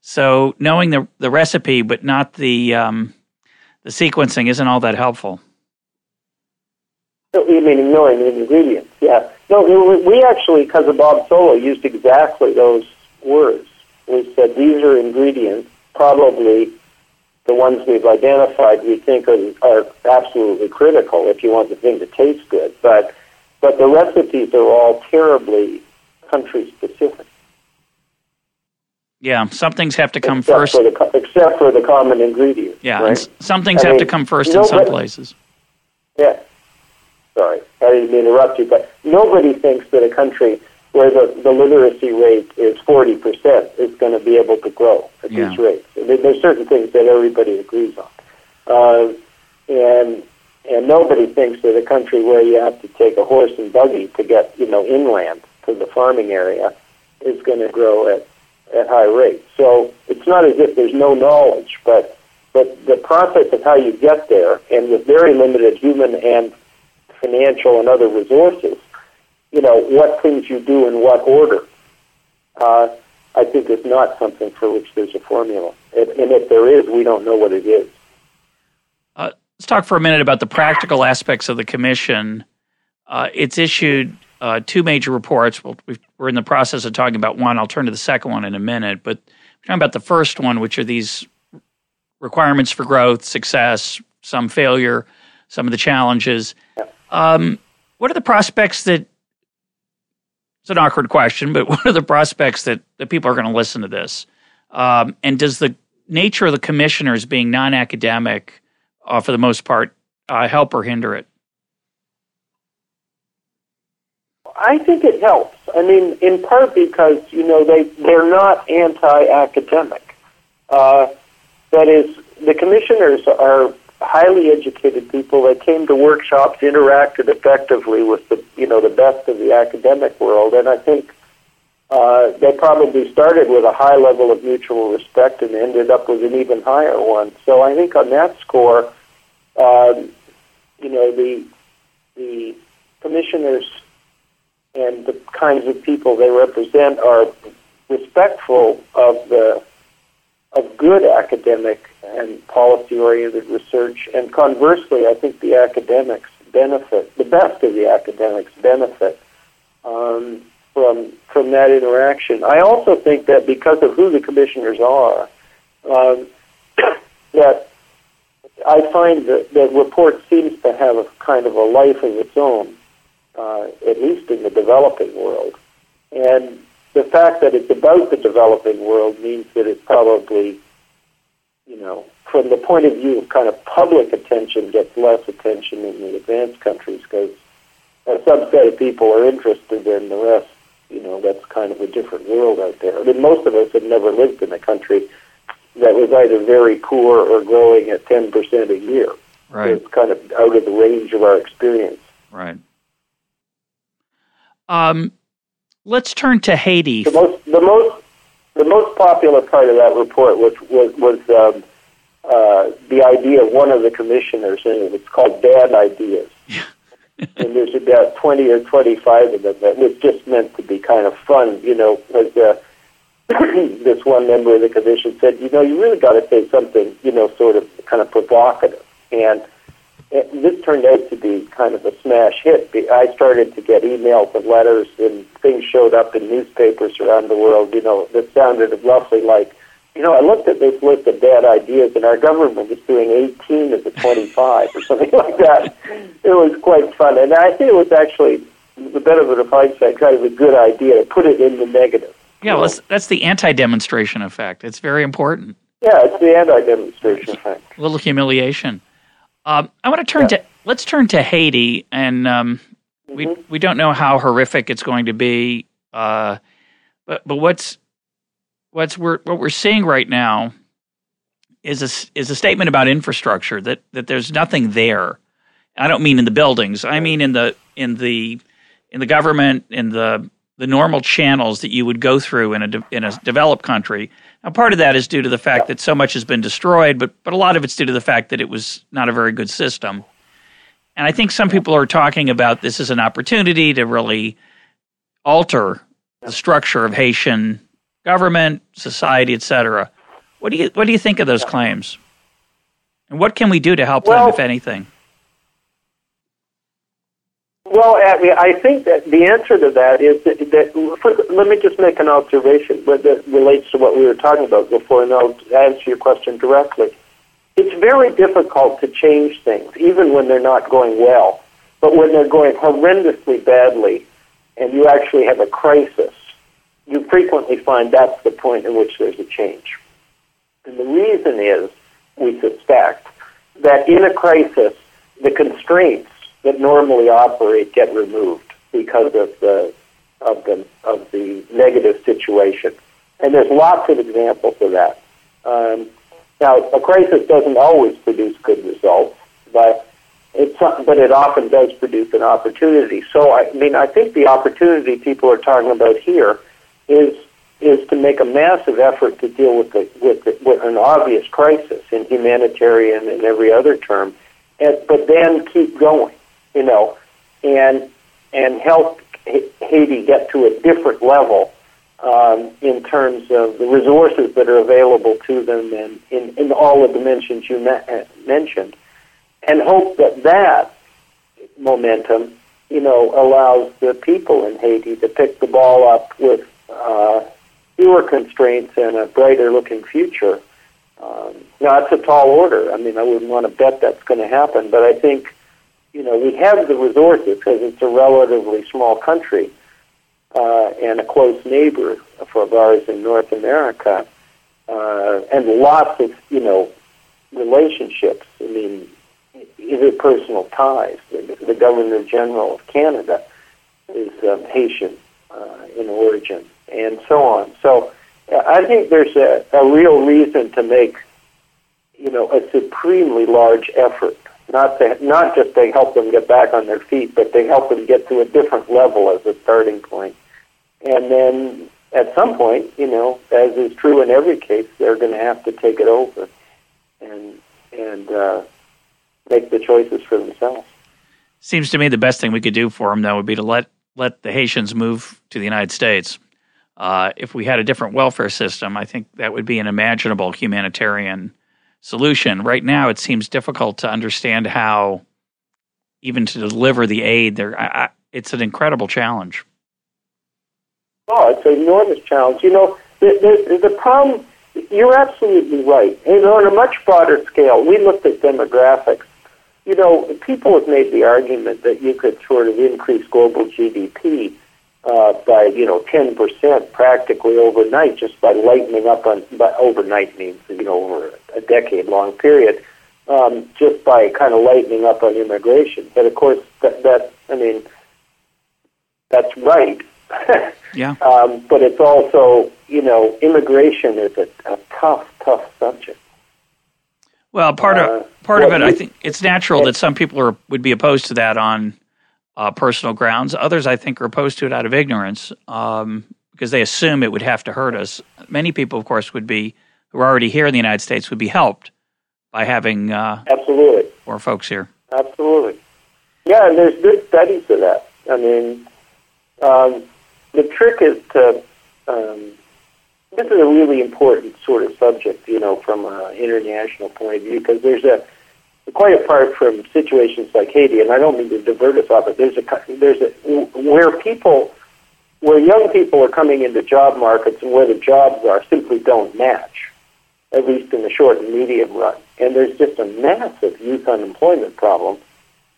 So knowing the the recipe but not the um, the sequencing isn't all that helpful. You mean knowing the ingredients? Yeah. No, we actually, because of Bob Solow, used exactly those words. We said these are ingredients, probably the ones we've identified we think are, are absolutely critical if you want the thing to taste good. But but the recipes are all terribly country specific. Yeah, some things have to come except first. For the, except for the common ingredient. Yeah, right? some things I have mean, to come first in some places. Yeah. Sorry, I didn't interrupt you, but nobody thinks that a country where the, the literacy rate is 40% is going to be able to grow at yeah. these rates. I mean, there's certain things that everybody agrees on. Uh, and and nobody thinks that a country where you have to take a horse and buggy to get, you know, inland to the farming area is going to grow at at high rates. So it's not as if there's no knowledge, but but the process of how you get there, and with very limited human and financial and other resources, you know what things you do in what order. Uh, I think is not something for which there's a formula, and if there is, we don't know what it is. Uh, let's talk for a minute about the practical aspects of the commission. Uh, it's issued uh, two major reports. we are in the process of talking about one. I'll turn to the second one in a minute, but we're talking about the first one, which are these requirements for growth, success, some failure, some of the challenges. Um, what are the prospects that? It's an awkward question, but <laughs> what are the prospects that, that people are going to listen to this? Um, and does the nature of the commissioners being non-academic, uh, for the most part, uh, help or hinder it? I think it helps. I mean, in part because you know they they're not anti-academic. Uh, that is, the commissioners are highly educated people that came to workshops, interacted effectively with the you know the best of the academic world, and I think uh, they probably started with a high level of mutual respect and ended up with an even higher one. So I think on that score, um, you know the the commissioners and the kinds of people they represent are respectful of the of good academic and policy-oriented research, and conversely, I think the academics benefit, the best of the academics benefit um, from from that interaction. I also think that because of who the commissioners are, um, <coughs> that I find that the report seems to have a kind of a life of its own uh, at least in the developing world. And the fact that it's about the developing world means that it probably, you know, from the point of view of kind of public attention, gets less attention in the advanced countries because a subset of people are interested in the rest You know, that's kind of a different world out there. I mean, most of us have never lived in a country that was either very poor or growing at 10% a year. Right. So it's kind of out of the range of our experience. Right. Um, let's turn to Haiti. The most, the most, the most popular part of that report was was was um, uh, the idea of one of the commissioners, and it's called bad ideas. <laughs> and there's about twenty or twenty-five of them that was just meant to be kind of fun, you know. As uh, <clears throat> this one member of the commission said, you know, you really got to say something, you know, sort of kind of provocative, and it, this turned out to be kind of a smash hit. I started to get emails and letters, and things showed up in newspapers around the world, you know, that sounded roughly like, you know, I looked at this list of bad ideas, and our government was doing 18 of the 25 or something like that. It was quite fun, and I think it was actually the benefit of hindsight, kind of a good idea to put it in the negative. Yeah, well, that's, that's the anti-demonstration effect. It's very important. Yeah, it's the anti-demonstration effect. A little humiliation. Um, I want to turn yeah. to let's turn to Haiti, and um, mm-hmm. we we don't know how horrific it's going to be, uh, but but what's what's we're, what we're seeing right now is a is a statement about infrastructure that that there's nothing there. I don't mean in the buildings. I mean in the in the in the government in the the normal channels that you would go through in a de- in a developed country. Now, part of that is due to the fact that so much has been destroyed, but but a lot of it's due to the fact that it was not a very good system. And I think some people are talking about this as an opportunity to really alter the structure of Haitian government, society, etc. What do you what do you think of those claims? And what can we do to help well, them, if anything? Well, I think that the answer to that is that, that let me just make an observation that relates to what we were talking about before, and I'll answer your question directly. It's very difficult to change things, even when they're not going well. But when they're going horrendously badly, and you actually have a crisis, you frequently find that's the point in which there's a change. And the reason is, we suspect, that in a crisis, the constraints that normally operate get removed because of the of the of the negative situation. And there's lots of examples of that. Um, now, a crisis doesn't always produce good results, but it's but it often does produce an opportunity. So, I mean, I think the opportunity people are talking about here is is to make a massive effort to deal with the, with, the, with an obvious crisis in humanitarian and every other term, and, but then keep going you know, and and help Haiti get to a different level um, in terms of the resources that are available to them and in, in all the dimensions you me- mentioned, and hope that that momentum, you know, allows the people in Haiti to pick the ball up with uh, fewer constraints and a brighter looking future. Um, now, it's a tall order. I mean, I wouldn't want to bet that's going to happen, but I think you know, we have the resources because it's a relatively small country uh, and a close neighbor of ours in North America, uh, and lots of, you know, relationships. I mean, interpersonal ties. The, the Governor General of Canada is um, Haitian uh, in origin, and so on. So I think there's a, a real reason to make, you know, a supremely large effort not to, not just to help them get back on their feet, but to help them get to a different level as a starting point. And then at some point, you know, as is true in every case, they're going to have to take it over and and uh, make the choices for themselves. Seems to me the best thing we could do for them, though, would be to let let the Haitians move to the United States. Uh, if we had a different welfare system, I think that would be an imaginable humanitarian solution. Right now, it seems difficult to understand how even to deliver the aid. There, it's an incredible challenge. Oh, it's an enormous challenge. You know, the, the, the problem. You're absolutely right. And on a much broader scale, we looked at demographics. You know, people have made the argument that you could sort of increase global GDP uh, by you know ten percent practically overnight just by lightening up on. But overnight means you know over a decade long period, um, just by kind of lightening up on immigration. But of course, that, that I mean, that's right. <laughs> yeah. Um, but it's also, you know, immigration is a, a tough, tough subject. Well, part uh, of part well, of it, I think it's natural that some people are would be opposed to that on uh, personal grounds. Others, I think, are opposed to it out of ignorance um, because they assume it would have to hurt us. Many people, of course, would be who are already here in the United States would be helped by having uh, absolutely more folks here. Absolutely, yeah, and there's good studies of that. I mean, um, the trick is to um, this is a really important sort of subject, you know, from an international point of view, because there's a quite apart from situations like Haiti, and I don't mean to divert us off, but there's a there's a where people where young people are coming into job markets and where the jobs are simply don't match, at least in the short and medium run. And there's just a massive youth unemployment problem,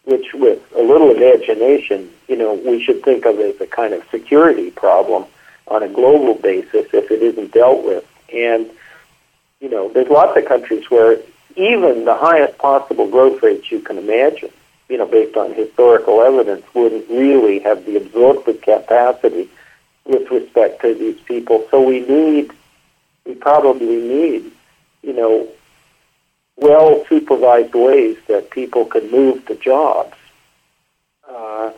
which with a little imagination, you know, we should think of as a kind of security problem on a global basis if it isn't dealt with. And, you know, there's lots of countries where even the highest possible growth rates you can imagine, you know, based on historical evidence, wouldn't really have the absorptive capacity with respect to these people. So we need, we probably need, you know, well supervised ways that people can move to jobs. Uh,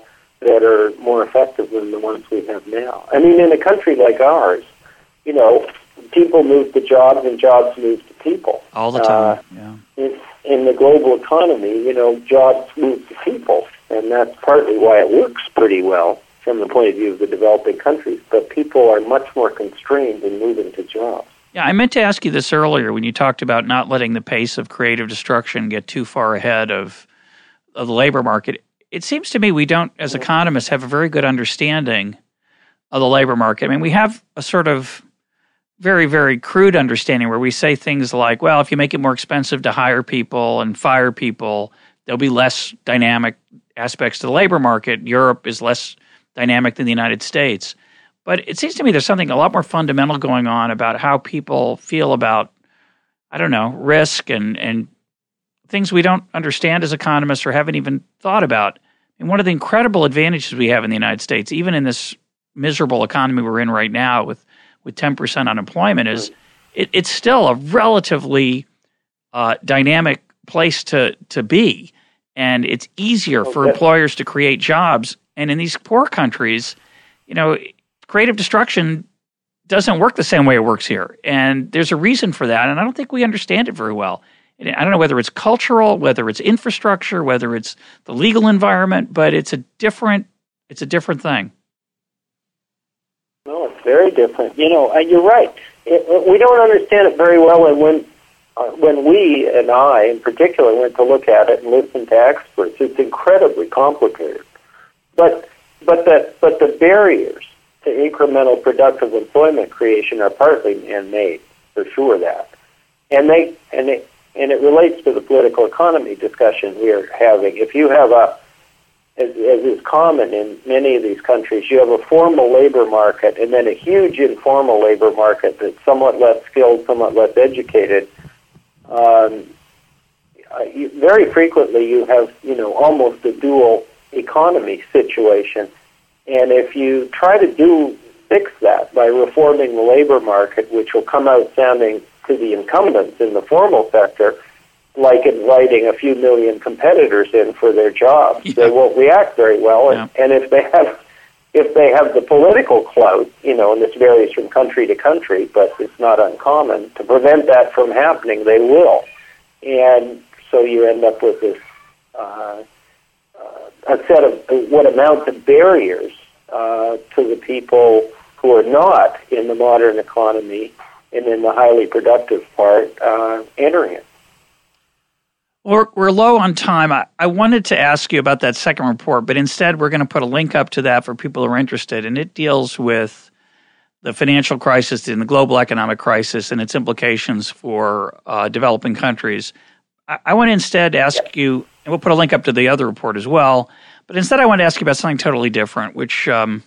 that are more effective than the ones we have now. I mean, in a country like ours, you know, people move to jobs and jobs move to people. All the time, uh, yeah. In, in the global economy, you know, jobs move to people, and that's partly why it works pretty well from the point of view of the developing countries. But people are much more constrained in moving to jobs. Yeah, I meant to ask you this earlier when you talked about not letting the pace of creative destruction get too far ahead of, of the labor market it seems to me we don't, as economists, have a very good understanding of the labor market. I mean, we have a sort of very, very crude understanding where we say things like, well, if you make it more expensive to hire people and fire people, there'll be less dynamic aspects to the labor market. Europe is less dynamic than the United States. But it seems to me there's something a lot more fundamental going on about how people feel about, I don't know, risk and, and things we don't understand as economists or haven't even thought about. And one of the incredible advantages we have in the United States, even in this miserable economy we're in right now with, with 10% unemployment, is it, it's still a relatively uh, dynamic place to, to be. And it's easier for employers to create jobs. And in these poor countries, you know, creative destruction doesn't work the same way it works here. And there's a reason for that. And I don't think we understand it very well. I don't know whether it's cultural, whether it's infrastructure, whether it's the legal environment, but it's a different it's a different thing. Different. You know, you're right. It, we don't understand it very well, and when uh, when we and I, in particular, went to look at it and listen to experts, it's incredibly complicated. But but the but the barriers to incremental productive employment creation are partly man-made, for sure. That, and they and they and it relates to the political economy discussion we are having. If you have a, as, as is common in many of these countries, you have a formal labor market and then a huge informal labor market that's somewhat less skilled, somewhat less educated. Um, uh, you, very frequently, you have you know almost a dual economy situation, and if you try to do fix that by reforming the labor market, which will come out sounding to the incumbents in the formal sector, like inviting a few million competitors in for their jobs. Yeah. They won't react very well, and, yeah. and if they have if they have the political clout, you know, and this varies from country to country, but it's not uncommon to prevent that from happening. They will, and so you end up with this uh, uh, a set of what amount to barriers uh, to the people who are not in the modern economy and in the highly productive part uh, entering it. We're, we're low on time. I, I wanted to ask you about that second report, but instead we're going to put a link up to that for people who are interested, and it deals with the financial crisis and the global economic crisis and its implications for uh, developing countries. I, I want to instead ask you, and we'll put a link up to the other report as well, but instead I want to ask you about something totally different, which um,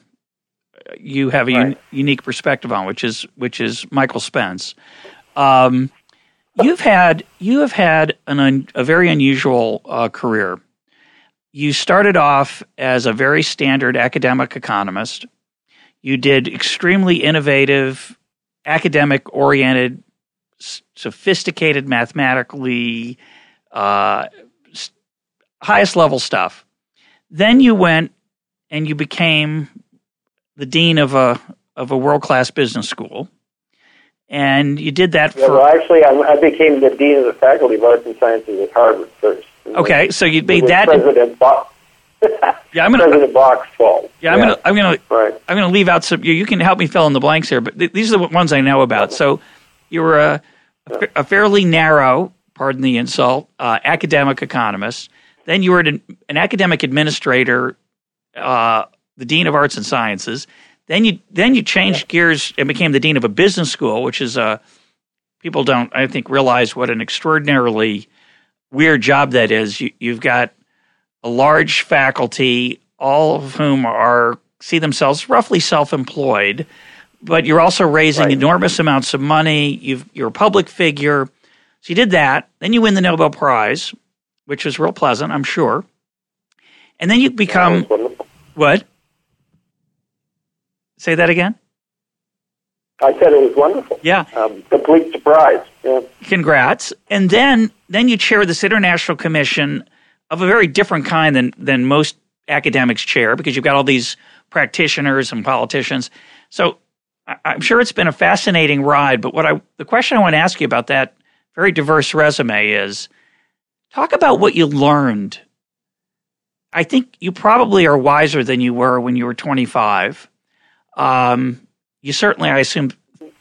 you have a right. un- unique perspective on, which is which is Michael Spence. Um, you've had you have had an un- a very unusual uh, career. You started off as a very standard academic economist. You did extremely innovative, academic oriented, sophisticated, mathematically, uh, highest level stuff. Then you went and you became the dean of a of a world class business school, and you did that yeah, for. Well, actually, I, I, became the dean of the faculty of arts and sciences at Harvard first. Okay, so you made that. President Bo- <laughs> yeah, I'm gonna. President Bok's fault. Yeah, I'm yeah. gonna. I'm gonna. Right. I'm gonna leave out some. You, you can help me fill in the blanks here, but th- these are the ones I know about. So, you were a, a, a fairly narrow, pardon the insult, uh, academic economist. Then you were an, an academic administrator, uh, the dean of arts and sciences. Then you then you changed gears and became the dean of a business school, which is a people don't I think realize what an extraordinarily weird job that is. You, you've got a large faculty, all of whom are see themselves roughly self-employed, but you're also raising Right. enormous amounts of money. You've, you're a public figure, so you did that. Then you win the Nobel Prize, which was real pleasant, I'm sure. And then you become That was wonderful. what? Say that again. I said it was wonderful. Yeah. Um, complete surprise. Yeah. Congrats. And then then you chair this international commission of a very different kind than than most academics chair because you've got all these practitioners and politicians. So I- I'm sure it's been a fascinating ride. But what I the question I want to ask you about that very diverse resume is talk about what you learned. I think you probably are wiser than you were when you were 25. Um, you certainly, I assume,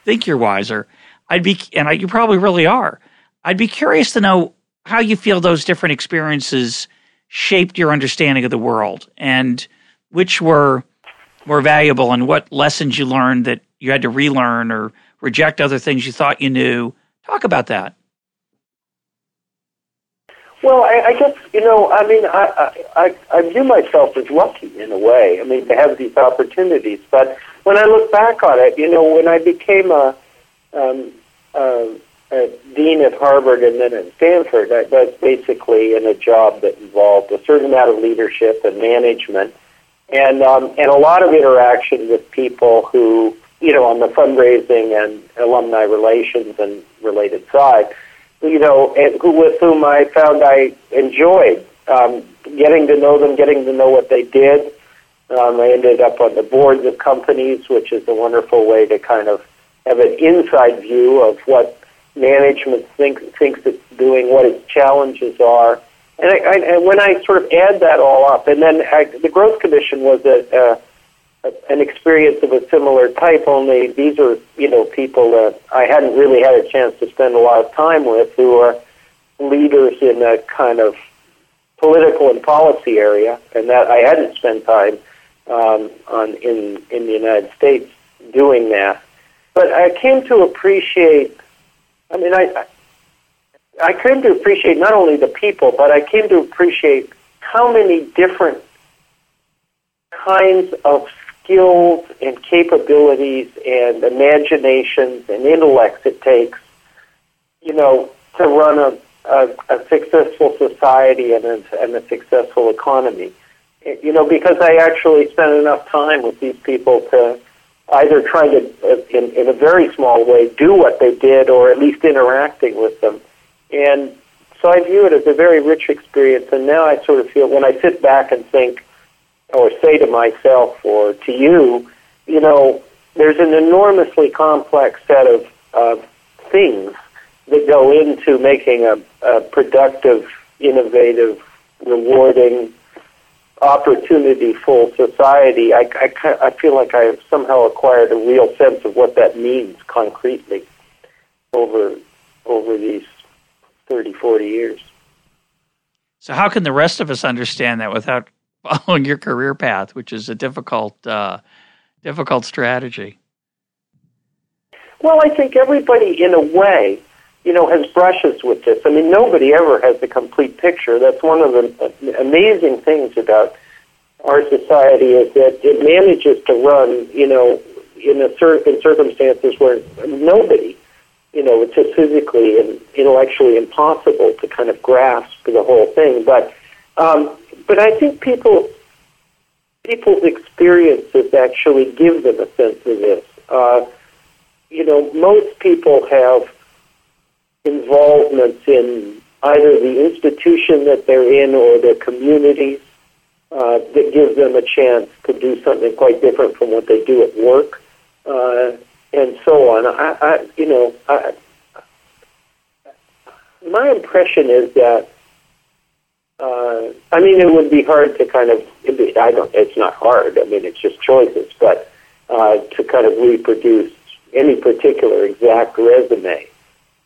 think you're wiser. I'd be, and I, you probably really are. I'd be curious to know how you feel those different experiences shaped your understanding of the world and which were more valuable and what lessons you learned that you had to relearn or reject other things you thought you knew. Talk about that. Well, I, I guess you know. I mean, I, I I view myself as lucky in a way. I mean, to have these opportunities. But when I look back on it, you know, when I became a, um, uh, a dean at Harvard and then at Stanford, I was basically in a job that involved a certain amount of leadership and management, and um, and a lot of interaction with people who, you know, on the fundraising and alumni relations and related side you know, and who with whom I found I enjoyed um, getting to know them, getting to know what they did. Um, I ended up on the boards of companies, which is a wonderful way to kind of have an inside view of what management think, thinks it's doing, what its challenges are. And, I, I, and when I sort of add that all up, and then I, the Growth Commission was a, a an experience of a similar type, only these are, you know, people that I hadn't really had a chance to spend a lot of time with who are leaders in a kind of political and policy area, and that I hadn't spent time um, on in in the United States doing that. But I came to appreciate. I mean, I I came to appreciate not only the people, but I came to appreciate how many different kinds of skills and capabilities and imaginations and intellects it takes, you know, to run a, a, a successful society and a, and a successful economy. You know, because I actually spent enough time with these people to either try to, in, in a very small way, do what they did or at least interacting with them. And so I view it as a very rich experience. And now I sort of feel when I sit back and think, or say to myself or to you, you know, there's an enormously complex set of, things that go into making a, a productive, innovative, rewarding, opportunity-full society. I, I, I feel like I have somehow acquired a real sense of what that means concretely over over these 30, 40 years. So, how can the rest of us understand that without following your career path, which is a difficult, uh, difficult strategy? Well, I think everybody, in a way, you know, has brushes with this. I mean, nobody ever has the complete picture. That's one of the amazing things about our society is that it manages to run, you know, in a cer- in circumstances where nobody, you know, it's just physically and intellectually impossible to kind of grasp the whole thing. But, um, but I think people people's experiences actually give them a sense of this. Uh, you know, most people have involvements in either the institution that they're in or their communities uh, that gives them a chance to do something quite different from what they do at work, uh, and so on. I, I you know, I, my impression is that. Uh, I mean, it would be hard to kind of. Be, I don't. It's not hard. I mean, it's just choices, but uh, to kind of reproduce any particular exact resume.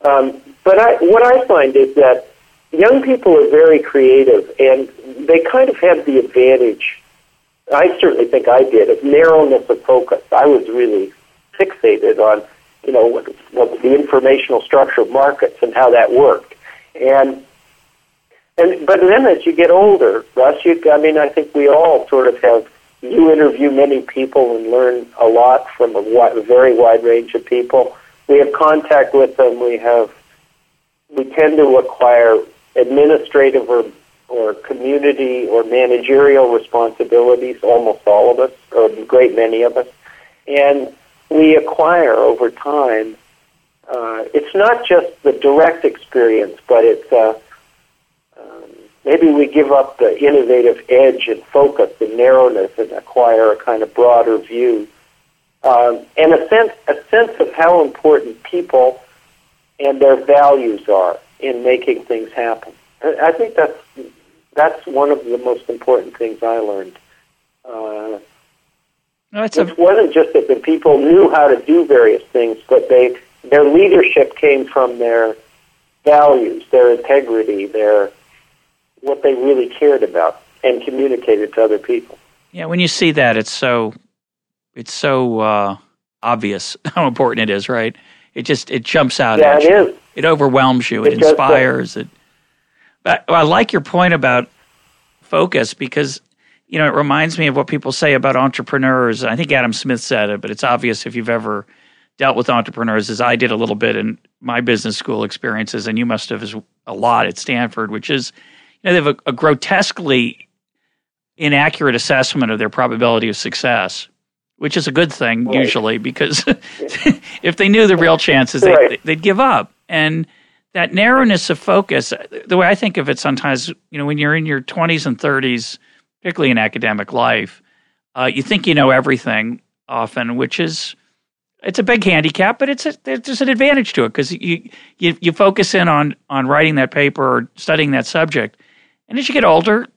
Um, but I, what I find is that young people are very creative, and they kind of have the advantage. I certainly think I did of narrowness of focus. I was really fixated on, you know, what, what the informational structure of markets and how that worked, and and but then as you get older, Russ, you, I mean, I think we all sort of have. You interview many people and learn a lot from a, very wide range of people. We have contact with them. We have we tend to acquire administrative or or community or managerial responsibilities, almost all of us, or a great many of us, and we acquire over time. Uh, it's not just the direct experience, but it's uh, maybe we give up the innovative edge and focus and narrowness and acquire a kind of broader view, um, and a sense a sense of how important people and their values are in making things happen. I think that's that's one of the most important things I learned. Uh, no, it a... wasn't just that the people knew how to do various things, but they their leadership came from their values, their integrity, their what they really cared about, and communicated to other people. Yeah, when you see that, it's so it's so uh, obvious <laughs> how important it is, right? It just it jumps out. Yeah, it you. is. It overwhelms you. It, it inspires. It. But I like your point about focus because you know it reminds me of what people say about entrepreneurs. I think Adam Smith said it, but it's obvious if you've ever dealt with entrepreneurs, as I did a little bit in my business school experiences, and you must have a lot at Stanford, which is know they have a, a grotesquely inaccurate assessment of their probability of success which is a good thing right. usually because <laughs> if they knew the real chances, they'd, they'd give up. And that narrowness of focus, the way I think of it sometimes, you know, when you're in your 20s and 30s, particularly in academic life, uh, you think you know everything often, which is it's a big handicap, but it's a, there's an advantage to it because you, you you focus in on on writing that paper or studying that subject, and as you get older,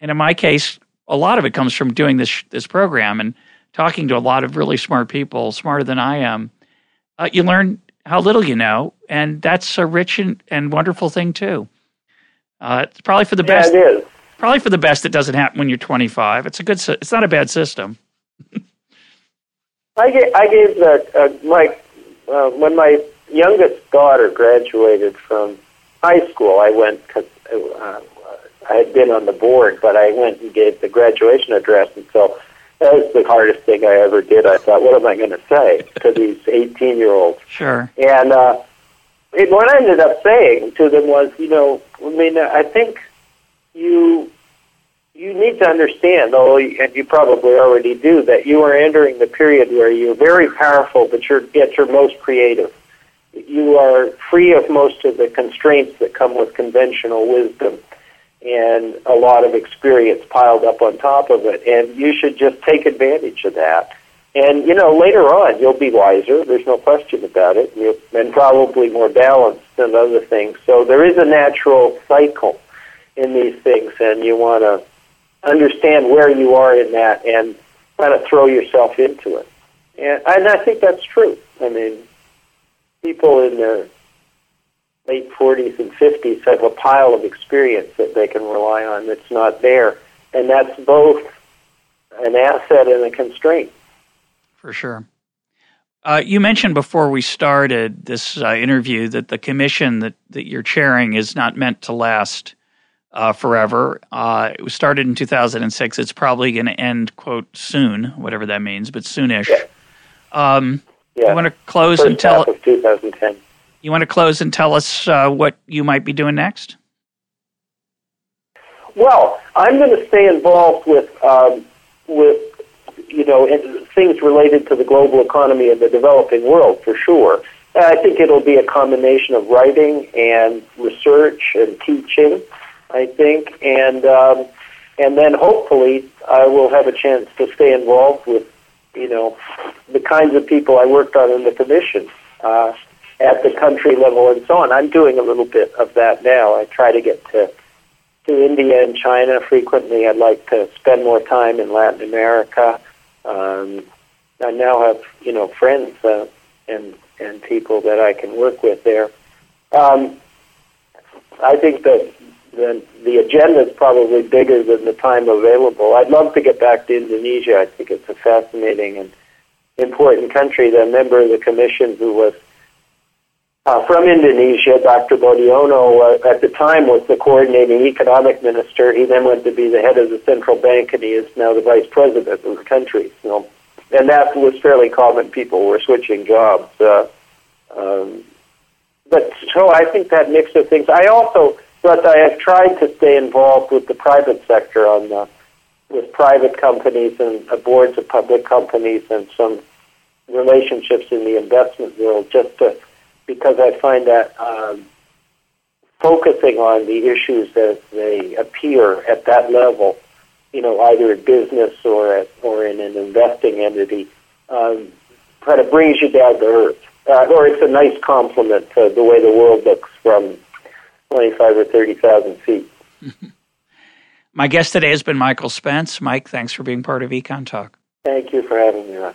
and in my case, a lot of it comes from doing this this program and talking to a lot of really smart people, smarter than I am, uh, you learn how little you know, and that's a rich and, and wonderful thing too. Uh, it's probably for the yeah, best. It is. Probably for the best. It doesn't happen when you're 25. It's a good. It's not a bad system. I gave, I gave that uh, my uh, when my youngest daughter graduated from high school. I went because uh, I had been on the board, but I went and gave the graduation address, and so that was the hardest thing I ever did. I thought, what am I going to say to these 18 year olds? Sure. And uh, it, what I ended up saying to them was, you know, I mean, I think you you need to understand, although and you probably already do, that you are entering the period where you're very powerful, but you're yet you're most creative. You are free of most of the constraints that come with conventional wisdom and a lot of experience piled up on top of it. And you should just take advantage of that. And, you know, later on, you'll be wiser. There's no question about it. And, probably more balanced than other things. So there is a natural cycle in these things, and you want to understand where you are in that and kind of throw yourself into it. And, and I think that's true. I mean, people in their late 40s and 50s have a pile of experience that they can rely on that's not there. And that's both an asset and a constraint. For sure. Uh, you mentioned before we started this uh, interview that the commission that, that you're chairing is not meant to last uh, forever. Uh, it was started in 2006. It's probably going to end, quote, soon, whatever that means, but soonish. Yeah. Um, yeah. You want to close First and tell half of 2010. You want to close and tell us uh, what you might be doing next? Well, I'm going to stay involved with um, with you know things related to the global economy and the developing world for sure. I think it'll be a combination of writing and research and teaching. I think, and um, and then hopefully I will have a chance to stay involved with you know the kinds of people I worked on in the commission uh, at the country level and so on. I'm doing a little bit of that now. I try to get to to India and China frequently. I'd like to spend more time in Latin America. Um, I now have you know friends uh, and and people that I can work with there. Um, I think that the the agenda is probably bigger than the time available. I'd love to get back to Indonesia. I think it's a fascinating and important country. The member of the commission who was uh, from Indonesia, Dr. Boediono, uh, at the time was the coordinating economic minister. He then went to be the head of the central bank, and he is now the vice president of the country. So, and that was fairly common. People were switching jobs. Uh, um, but so I think that mix of things. I also, but I have tried to stay involved with the private sector on the, with private companies and uh, boards of public companies and some relationships in the investment world, just to because I find that um, focusing on the issues as they appear at that level, you know, either in business or at, or in an investing entity, um, kind of brings you down to earth. Uh, or it's a nice complement to the way the world looks from 25 or 30,000 feet. <laughs> My guest today has been Michael Spence. Mike, thanks for being part of Econ Talk. Thank you for having me on.